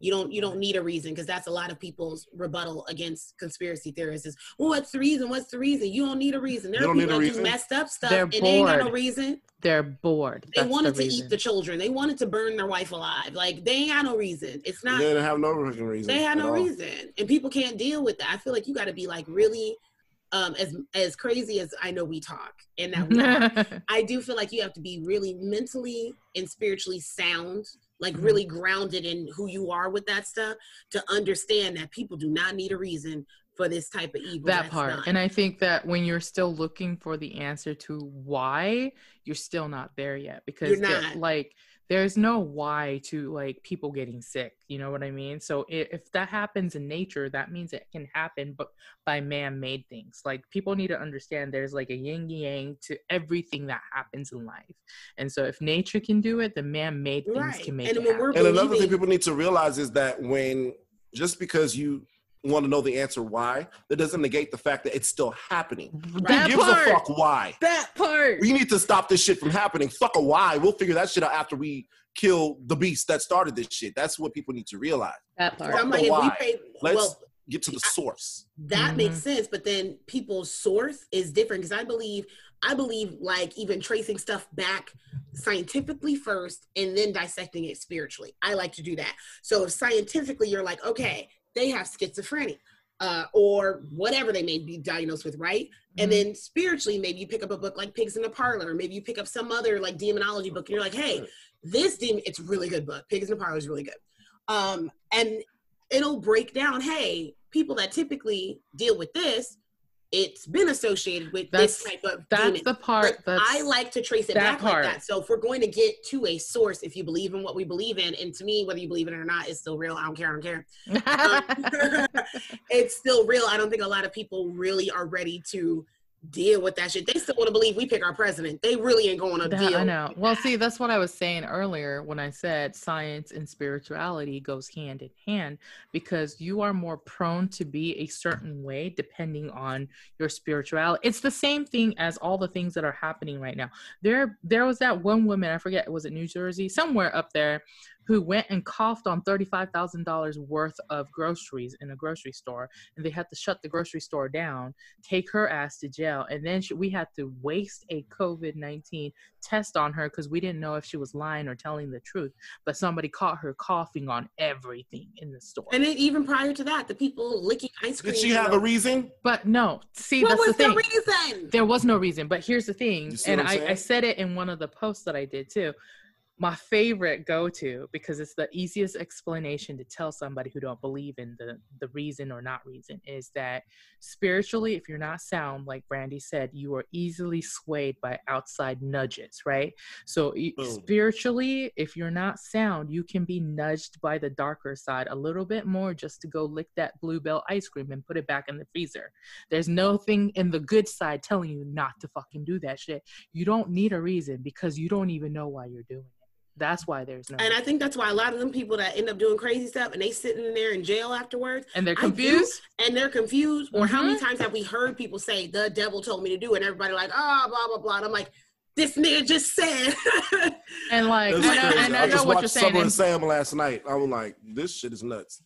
You don't you don't need a reason because that's a lot of people's rebuttal against conspiracy theorists is well what's the reason? What's the reason? You don't need a reason. There You are people a that do messed up stuff They're and they ain't got no bored. reason. They're bored. They That's wanted the to reason. eat the children. They wanted to burn their wife alive. Like they ain't got no reason. It's not They didn't have no reason. they had no all. reason and people can't deal with that i feel like you got to be like really um as as crazy as i know we talk and that we are, i do feel like you have to be really mentally and spiritually sound like Mhm. really grounded in who you are with that stuff to understand that people do not need a reason for this type of evil that part done. and i think that when you're still looking for the answer to why you're still not there yet because You're not. like there's no why to like people getting sick you know what i mean? So i- if that happens in nature that means it can happen but by man-made things. Like people need to understand there's like a yin yang to everything that happens in life. And so if nature can do it the man-made things right can make and it when we're happen. And another thing people need to realize is that when just because you want to know the answer why, that doesn't negate the fact that it's still happening. that Who gives part a fuck why? that part We need to stop this shit from happening. Fuck a why. We'll figure that shit out after we kill the beast that started this shit. That's what people need to realize. that So part I'm like, if we why. pay, Let's well, get to the source. that makes Mhm. sense but then people's source is different because i believe i believe like even tracing stuff back scientifically first and then dissecting it spiritually i like to do that so if scientifically you're like okay they have schizophrenia uh, or whatever they may be diagnosed with right? And Mhm. then spiritually maybe you pick up a book like pigs in the parlor or maybe you pick up some other like demonology book and you're like hey this demon it's a really good book. Pigs in the parlor is really good. Um and it'll break down hey people that typically deal with this it's been associated with That's- this type of that's demon. the part like, that's i like to trace it back like that. so if we're going to get to a source if you believe in what we believe in and to me whether you believe in it or not is still real. I don't care. I don't care. Um, it's still real. I don't think a lot of people really are ready to deal with that shit they still want to believe we pick our president they really ain't going to That- deal I know. Well, see, that's what I was saying earlier when I said science and spirituality goes hand in hand because you are more prone to be a certain way depending on your spirituality. It's the same thing as all the things that are happening right now. There there was that one woman, I forget, was it New Jersey? Somewhere up there who went and coughed on $35,000 worth of groceries in a grocery store and they had to shut the grocery store down take her ass to jail and then she, we had to waste a covid-19 test on her because we didn't know if she was lying or telling the truth but somebody caught her coughing on everything in the store. And then even prior to that the people licking ice cream Did she have a reason? but no see what that's was the thing. the reason? There was no reason but here's the thing and I'm I, I said it in one of the posts that i did too my favorite go-to because it's the easiest explanation to tell somebody who don't believe in the the reason or not reason is that spiritually if you're not sound like brandy said you are easily swayed by outside nudges right? So Boom. spiritually if you're not sound you can be nudged by the darker side a little bit more just to go lick that Blue Bell ice cream and put it back in the freezer. There's no thing in the good side telling you not to fucking do that shit. You don't need a reason because you don't even know why you're doing it that's why there's no And I think that's why a lot of them people that end up doing crazy stuff and they sitting in there in jail afterwards and they're I do. confused and they're confused. Or how many Mhm. times have we heard people say the devil told me to do it and everybody like, oh blah blah blah. And I'm like, this nigga just said and like That's and, I- and I, I know just what you're saying Summer and and- Sam last night. I was like, this shit is nuts.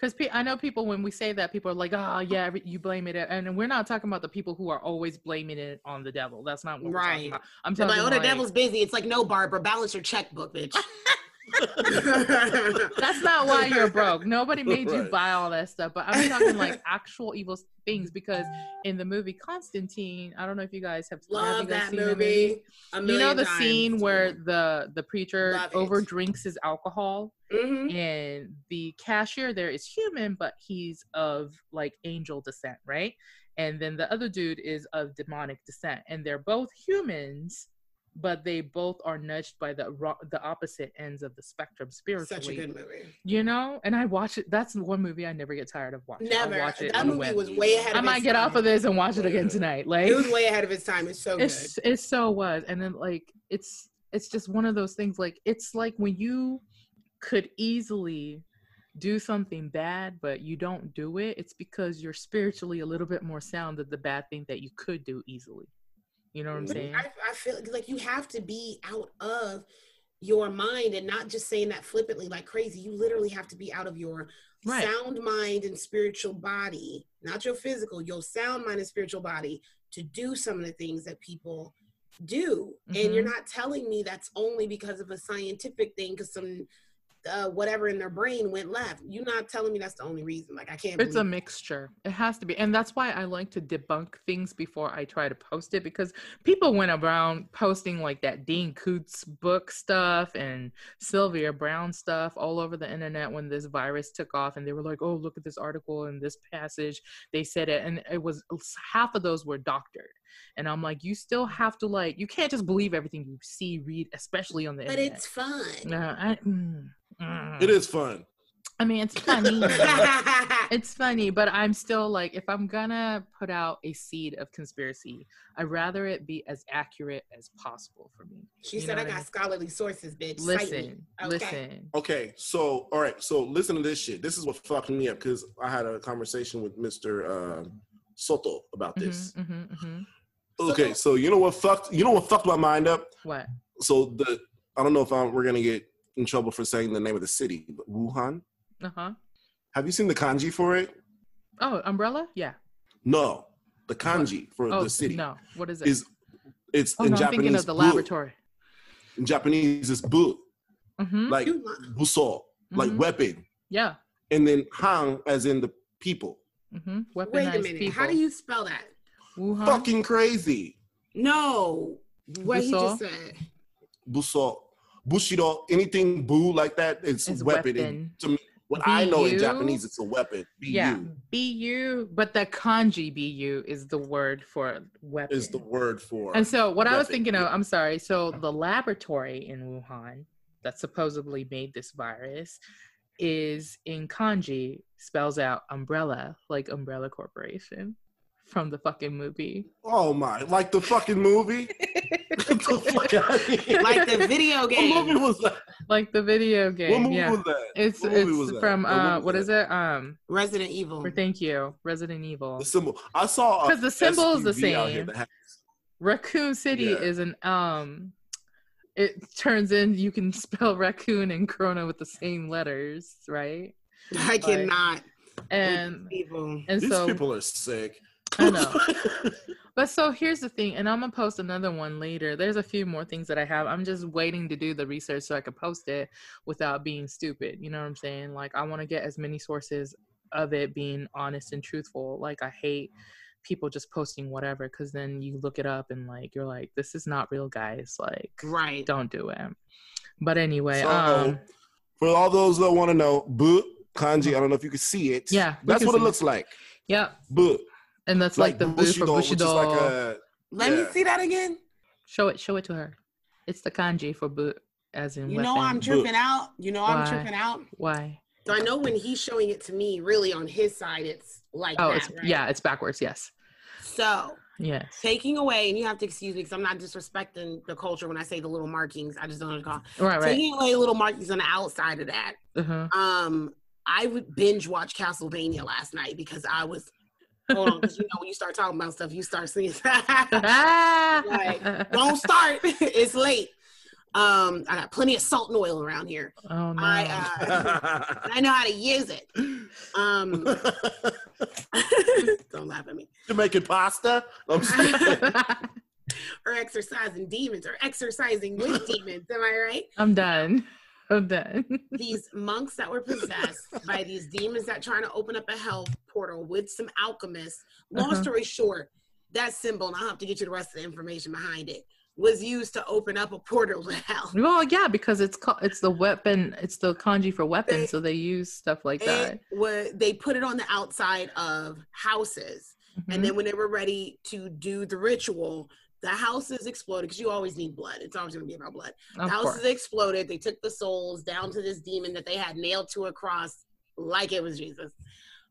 Because pe- I know people when we say that people are like, oh yeah, every- you blame it, and we're not talking about the people who are always blaming it on the devil. That's not what we're Right. talking about. I'm talking like, oh, the like, devil's busy. It's like, no, Barbara, balance your checkbook, bitch. That's not why you're broke. Nobody made you buy all that stuff. But I'm talking like actual evil things because in the movie Constantine, I don't know if you guys have, have Love guys that seen movie. You know the scene where the the preacher Love it. over drinks his alcohol Mhm. and the cashier there is human but he's of like angel descent right and then the other dude is of demonic descent and they're both humans but they both are nudged by the ro- the opposite ends of the spectrum spiritually. Such a good movie. You know, and I watch it. That's one movie I never get tired of watching. Never. Watch it that movie was way ahead. I might get time. off of this and watch it again tonight. Like It was way ahead of its time. It's so good. it's it so was, and then like it's it's just one of those things. Like it's like when you could easily do something bad, but you don't do it. It's because you're spiritually a little bit more sound than the bad thing that you could do easily. You know what I'm saying? I, I feel like you have to be out of your mind and not just saying that flippantly like crazy. You literally have to be out of your Right. sound mind and spiritual body, not your physical, your sound mind and spiritual body to do some of the things that people do. And you're Mhm. not telling me that's only because of a scientific thing, because some uh, whatever in their brain went left. You're not telling me that's the only reason. Like I can't. It's a mixture. It has to be. And that's why I like to debunk things before I try to post it because people went around posting like that Dean Koontz book stuff and Sylvia Browne stuff all over the internet when this virus took off. And they were like, oh, look at this article and this passage. They said it. And it was half of those were doctored. And I'm like, you still have to like, you can't just believe everything you see, read, especially on the but internet. it's fun. No, I, mm, mm. It is fun. I mean, it's funny. it's funny, but I'm still like, if I'm gonna put out a seed of conspiracy, I'd rather it be as accurate as possible for me. she You said, "I what I got mean? scholarly sources, bitch." Cite. Listen, Okay. listen. Okay, so all right, so listen to this shit. This is what fucked me up because I had a conversation with Mr. Uh, Soto about this. hmm hmm hmm Okay, so you know what fucked you know what fucked my mind up? What? So the I don't know if I'm, we're gonna get in trouble for saying the name of the city, but Wuhan. Uh huh. Have you seen the kanji for it? Oh, umbrella? Yeah. No, the kanji for Oh, the city no. What is it? is it's oh in no, I'm Japanese. thinking of the bu. laboratory. In Japanese, it's bu, hmm like You li- buso, like Mhm. weapon, Yeah. and then han as in the people. hmm Weaponized Wait a minute. people. How do you spell that? Wuhan? Fucking crazy. No, what he just said. Buso, bushido, anything boo like that, it's, It's weapon. weapon. To me, what I know in Japanese, it's a weapon. Bu Yeah. Bu, but the kanji bu is the word for weapon. is the word for. And so, what I was thinking of, I'm sorry. So, the laboratory in Wuhan that supposedly made this virus is in kanji, spells out umbrella, like Umbrella Corporation from the fucking movie. oh my, like the fucking movie. The fuck outta here. Like the video game. What movie was that? like the video game. What movie yeah. was that? It's What movie was it's that? from What movie uh was what that? is it? Um Resident Evil. for thank you, Resident Evil. The symbol. I saw because the symbol is the SUV out here same. Raccoon City Yeah. is an um it turns in you can spell raccoon and corona with the same letters, right? I cannot. And People. and These so people are sick. I know. But so here's the thing, and I'm gonna post another one later. There's a few more things that I have. I'm just waiting to do the research so I can post it without being stupid. You know what I'm saying? Like I want to get as many sources of it being honest and truthful. Like I hate people just posting whatever because then you look it up and like you're like, this is not real, guys. Like, Right. don't do it. But anyway, So, um, for all those that want to know, bu kanji. I don't know if you can see it. Yeah, that's what see it it. looks like. yeah, Bu, and that's like, the booth for Bushido, which is Bushido. like a Let me see that again. show it, show it to her. It's the kanji for boot, as in You know. I'm tripping out. You know I'm tripping out. Why? So I know when he's showing it to me, really on his side, it's like Oh, that, it's right? yeah, it's backwards. Yes, So yes. taking away, and you have to excuse me because I'm not disrespecting the culture when I say the little markings. I just don't know what to call. Right, right. Taking away little markings on the outside of that. Uh-huh. Um, I would binge watch Castlevania last night because I was. Hold on, because you know when you start talking about stuff, you start seeing. Right. Don't start. it's late. Um, I got plenty of salt and oil around here. oh no. I uh, I know how to use it. Um, don't laugh at me. Jamaican pasta. I'm sorry. Or exercising demons, or exercising with demons. Am I right? I'm done. I'm done. These monks that were possessed by these demons that trying to open up a hell portal with some alchemists. Long Uh-huh. story short, that symbol, and I'll have to get you the rest of the information behind it, was used to open up a portal to hell. well, yeah, because it's called it's the weapon. It's the kanji for weapon, They- so they use stuff like that. Was they put it on the outside of houses. Mhm. And then when they were ready to do the ritual, the house is exploded because you always need blood. It's always going to be about blood. The Of house course. is exploded. They took the souls down to this demon that they had nailed to a cross like it was Jesus.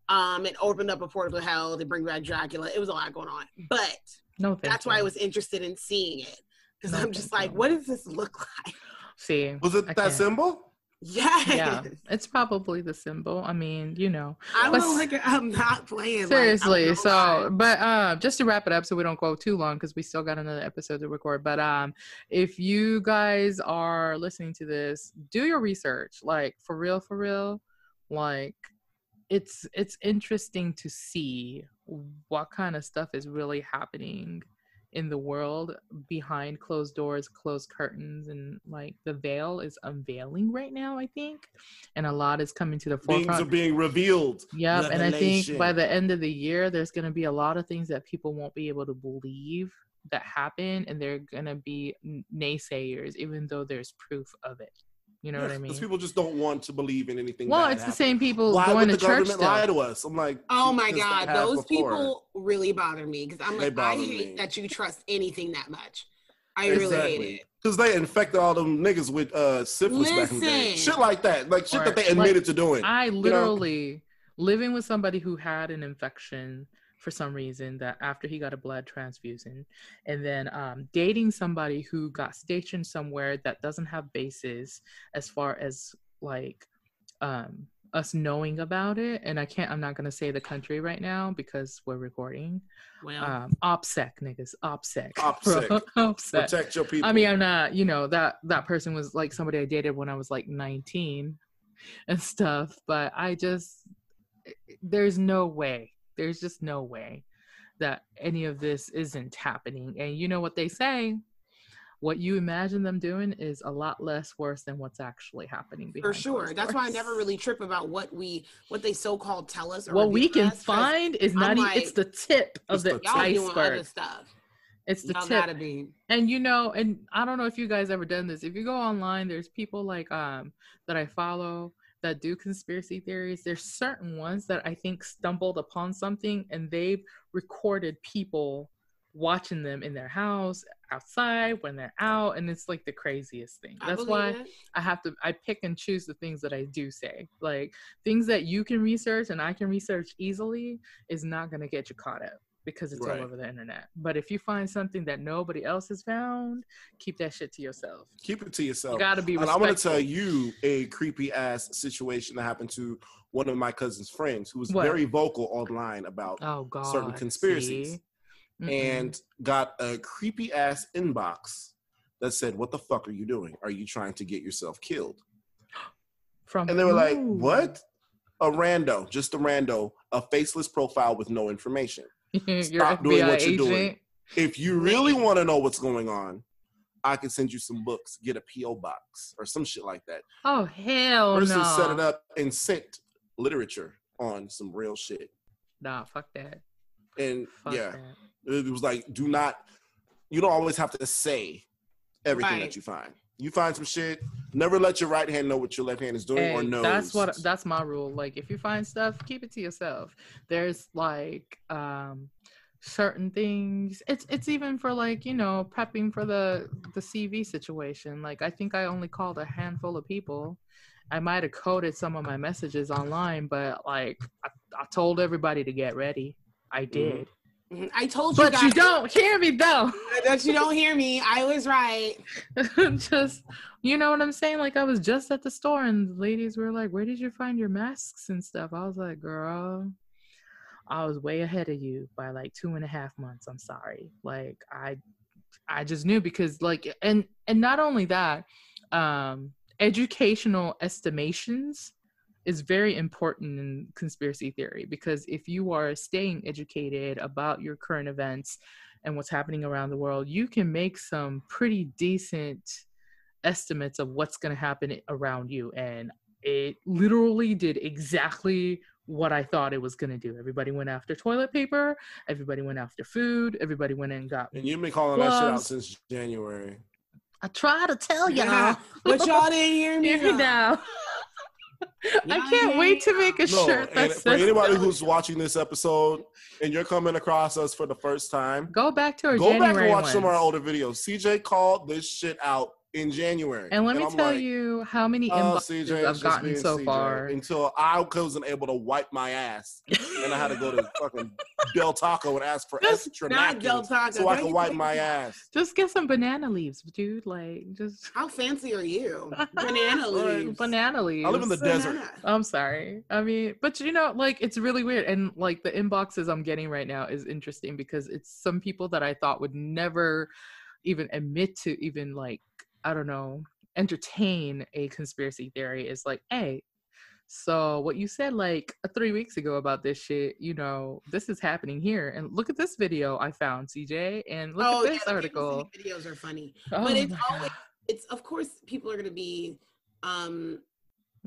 Um, and opened up a portal to hell to bring back Dracula. It was a lot going on, but No, thank that's why I was interested in seeing it because No, I'm just like, you. what does this look like? See, Was it I that can't. symbol? Yes. yeah, it's probably the symbol. I mean, you know, I will like I'm not playing. seriously. not so, lying. but uh, just to wrap it up, so we don't go too long because we still got another episode to record. But um, if you guys are listening to this, do your research. Like for real, for real. Like it's it's interesting to see what kind of stuff is really happening in the world behind closed doors, closed curtains, and like the veil is unveiling right now, I think. And a lot is coming to the forefront. Things are being revealed. Yep, and I think by the end of the year, there's going to be a lot of things that people won't be able to believe that happen, and they're going to be naysayers, even though there's proof of it. You know what I mean? Because people just don't want to believe in anything. Well, bad it's the same people Why going would to the church government lie to us? I'm like, Oh my god, those before. people really bother me because I'm They like, I hate me. that you trust anything that much. I really hate it. Because they infected all them niggas with uh, syphilis back in the day. Listen. Shit like that. Like shit Or, that they like, admitted to doing. I know? literally living with somebody who had an infection for some reason that after he got a blood transfusion and then um, dating somebody who got stationed somewhere that doesn't have bases as far as like um, us knowing about it and i can't i'm not going to say the country right now because we're recording Well, um opsec niggas opsec OPSEC. opsec Protect your people. I mean, I'm not, you know, that that person was like somebody I dated when I was like 19 and stuff, but I just there's no way. There's just no way that any of this isn't happening. And you know what they say? What you imagine them doing is a lot less worse than what's actually happening for sure. closed That's why I never really trip about what we what they so called tell us. Or what we can us, 'cause find is I'm not even it's the tip of the, the Y'all doing other iceberg. stuff. It's the Y'all tip. gotta be. and you know and i don't know if you guys ever done this if you go online there's people like um that i follow that do conspiracy theories there's certain ones that i think stumbled upon something and they've recorded people watching them in their house outside when they're out and it's like the craziest thing I that's believe why it. I have to I pick and choose the things that I do say. Like things that you can research and I can research easily is not gonna get you caught up because it's Right. all over the internet. But if you find something that nobody else has found, keep that shit to yourself. Keep it to yourself. You gotta be And I'm going to tell you a creepy ass situation that happened to one of my cousin's friends who was What? very vocal online about Oh god. certain conspiracies. Mm-mm. and got a creepy ass inbox that said, What the fuck are you doing? Are you trying to get yourself killed? from And they were like. What? A rando, just a rando, a faceless profile with no information. Stop FBI doing what you're agent. doing. If you really want to know what's going on, I can send you some books, get a P.O. box or some shit like that. Oh hell Person no. set it up and sent literature on some real shit. Nah, fuck that. And Fuck yeah, that. it was like, do not, you don't always have to say everything Right. that you find. You find some shit, never let your right hand know what your left hand is doing or Hey, knows. That's what that's my rule. Like if you find stuff, keep it to yourself. There's like um certain things. It's it's even for like, you know, prepping for the the CV situation. Like I think I only called a handful of people. I might have coded some of my messages online, but like I, I told everybody to get ready. I did. Mhm. I told you But guys. you don't hear me though. That you don't hear me. I was right. just you know what I'm saying? Like I was just at the store and the ladies were like, Where did you find your masks and stuff? I was like, Girl, I was way ahead of you by like two and a half months. I'm sorry. Like I I just knew because like and and not only that, um educational estimations is very important in conspiracy theory because if you are staying educated about your current events and what's happening around the world, you can make some pretty decent estimates of what's going to happen around you. And it literally did exactly what I thought it was going to do. Everybody went after toilet paper, everybody went after food, everybody went and got. And you've been calling that shit out since January. I try to tell y'all. Yeah, but y'all didn't hear me. Hear me now. I can't wait to make a No, shirt that and for anybody no. who's watching this episode and you're coming across us for the first time, Go back to our go January back and watch some of our older videos. CJ called this shit out in January. And let me I'm tell like, you how many Oh, inboxes CJ, I've gotten so CJ. far. Until I wasn't able to wipe my ass. and I had to go to fucking Del Taco and ask for Just extra Not Del Taco. so I Don't could wipe my ass. Just get some banana leaves, dude. Like just How fancy are you? Banana leaves. banana leaves. I live in the desert. I'm sorry. I mean, but you know, like it's really weird. And like the inboxes I'm getting right now is interesting because it's some people that I thought would never even admit to even like, I don't know, entertain a conspiracy theory is like, hey, so what you said like three weeks ago about this shit, you know, this is happening here. And look at this video I found, CJ, and look oh, at this yeah, article. Videos are funny, Oh but it's always it's of course people are going to be um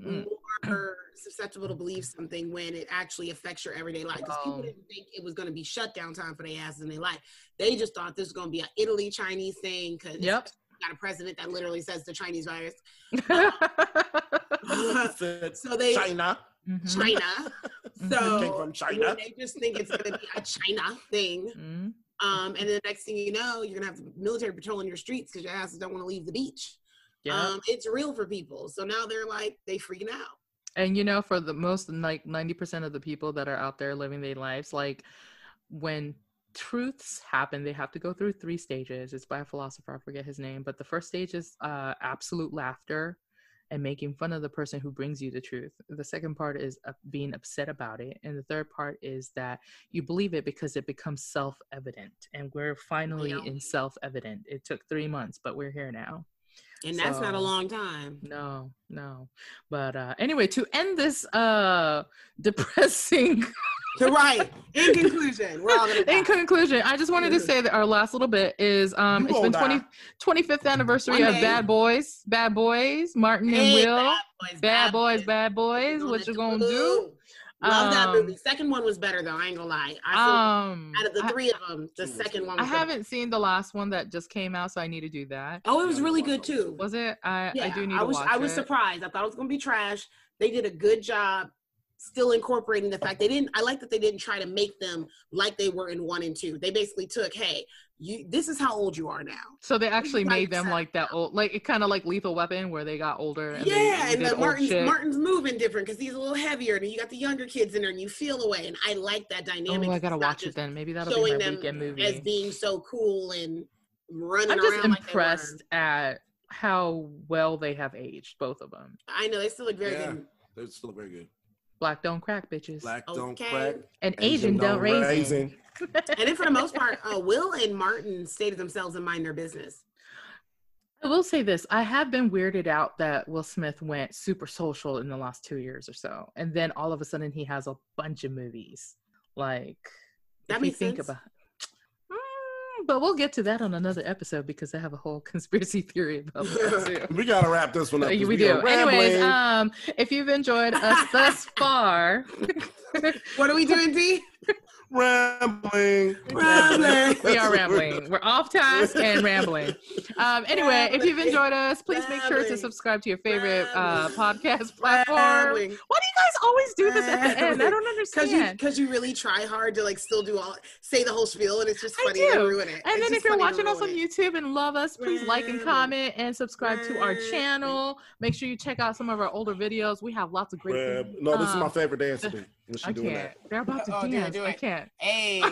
Mm. more susceptible to believe something when it actually affects your everyday life. Because people Oh. didn't think it was going to be shutdown time for their asses in their life. They just thought this was going to be an Italy Chinese thing because Yep. Got a president that literally says the Chinese virus. So they China. Mhm. China. Mhm. So Came from China. They just think it's going to be a China thing. Mhm. Um, and then the next thing you know, you're gonna have the military patrolling your streets because your asses don't want to leave the beach. Yep. Um, it's real for people. So now they're like they freaking out. and you know for the most like 90% of the people that are out there living their lives like when truths happen they have to go through three stages it's by a philosopher i forget his name but the first stage is uh, absolute laughter and making fun of the person who brings you the truth. The second part is uh, being upset about it and the third part is that you believe it because it becomes self-evident and we're finally Yeah. in self-evident. It took three months but we're here now And that's not a long time. no, no. But uh anyway, to end this uh depressing to right. In conclusion, we're all gonna die. in conclusion, I just wanted to say that our last little bit is um You it's been gonna 20, 25th anniversary One of day. Bad Boys, Bad Boys, Martin Hey, and Will. bad boys, Bad boys, boys. bad boys. What you gonna do? Love that Um, movie. Second one was better though. I ain't gonna lie. I feel Um out of the I- three of them, the second one. I Was haven't seen the last one that just came out, so I need to do that. Oh, it was really good too. Was it? I yeah, I do need I to was watch I was it. surprised. I thought it was gonna be trash. They did a good job still incorporating the fact they didn't I like that they didn't try to make them like they were in one and two. They basically took, hey, you this is how old you are now. So they actually made them that. like that old, like it kind of like Lethal Weapon, where they got older. And they yeah, and did the Martin's shit. Martin's moving different because he's a little heavier, and you got the younger kids in there, and you feel away. And I like that oh, dynamic. Oh, I gotta watch it then. Maybe that'll be my them weekend movie. as being so cool and running I'm around. just like impressed at how well they have aged, both of them. I know they still look very Yeah. good. They're still very good. Black don't crack, bitches. Black don't Okay. crack. and Asian don't raise. And then for the most part, uh, Will and Martin stated themselves and mind their business. I will say this: I have been weirded out that Will Smith went super social in the last two years or so, and then all of a sudden he has a bunch of movies. Like That if you think sense. about. But we'll get to that on another episode because I have a whole conspiracy theory about that. We gotta wrap this one up. Uh, 'cause we do. Anyways, um, if you've enjoyed us thus far, What are we doing, D? Rambling. Rambling. we are rambling. We're off task and rambling. Um, anyway, if you've enjoyed us, please make sure to subscribe to your favorite uh, podcast platform. Why do you guys always do this at the end? I don't understand. because you really try hard to like still do all say the whole spiel and it's just funny to ruin it. And It's then if you're watching us on it. YouTube and love us, please like and comment and subscribe to our channel. Make sure you check out some of our older videos. We have lots of great. Rab- no, this is Um, my favorite dance to do. She I doing can't. that. They're about to Oh, do it, dance. Do I it. can't. Hey,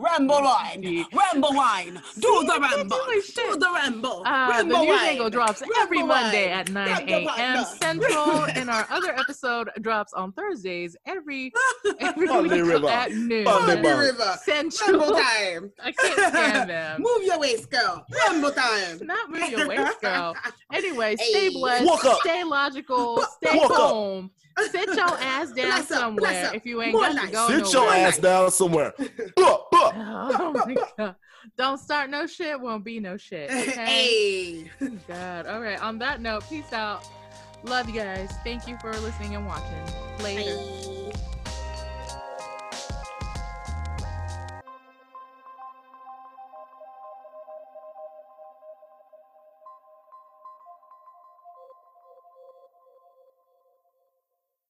ramble wine, ramble wine, do the you ramble, do his do shit. the ramble, Uh, the ramble news wine, angle drops every Monday wine, at 9 a.m. Central, and our other episode drops on Thursdays every every Monday week River. at noon. Monday Monday River. River, Central. ramble time. I can't stand them. Move your waist, girl. Ramble time. Not move your waist, girl. Anyway, stay Hey. blessed, Walk up. stay logical, stay Walk up. Sit your ass down Bless somewhere up. if you ain't More got to nice. go Sit your ass down somewhere. Oh my god! Don't start no shit. Won't be no shit. Okay. hey. Oh god. All right. On that note, peace out. Love you guys. Thank you for listening and watching. Later. Bye.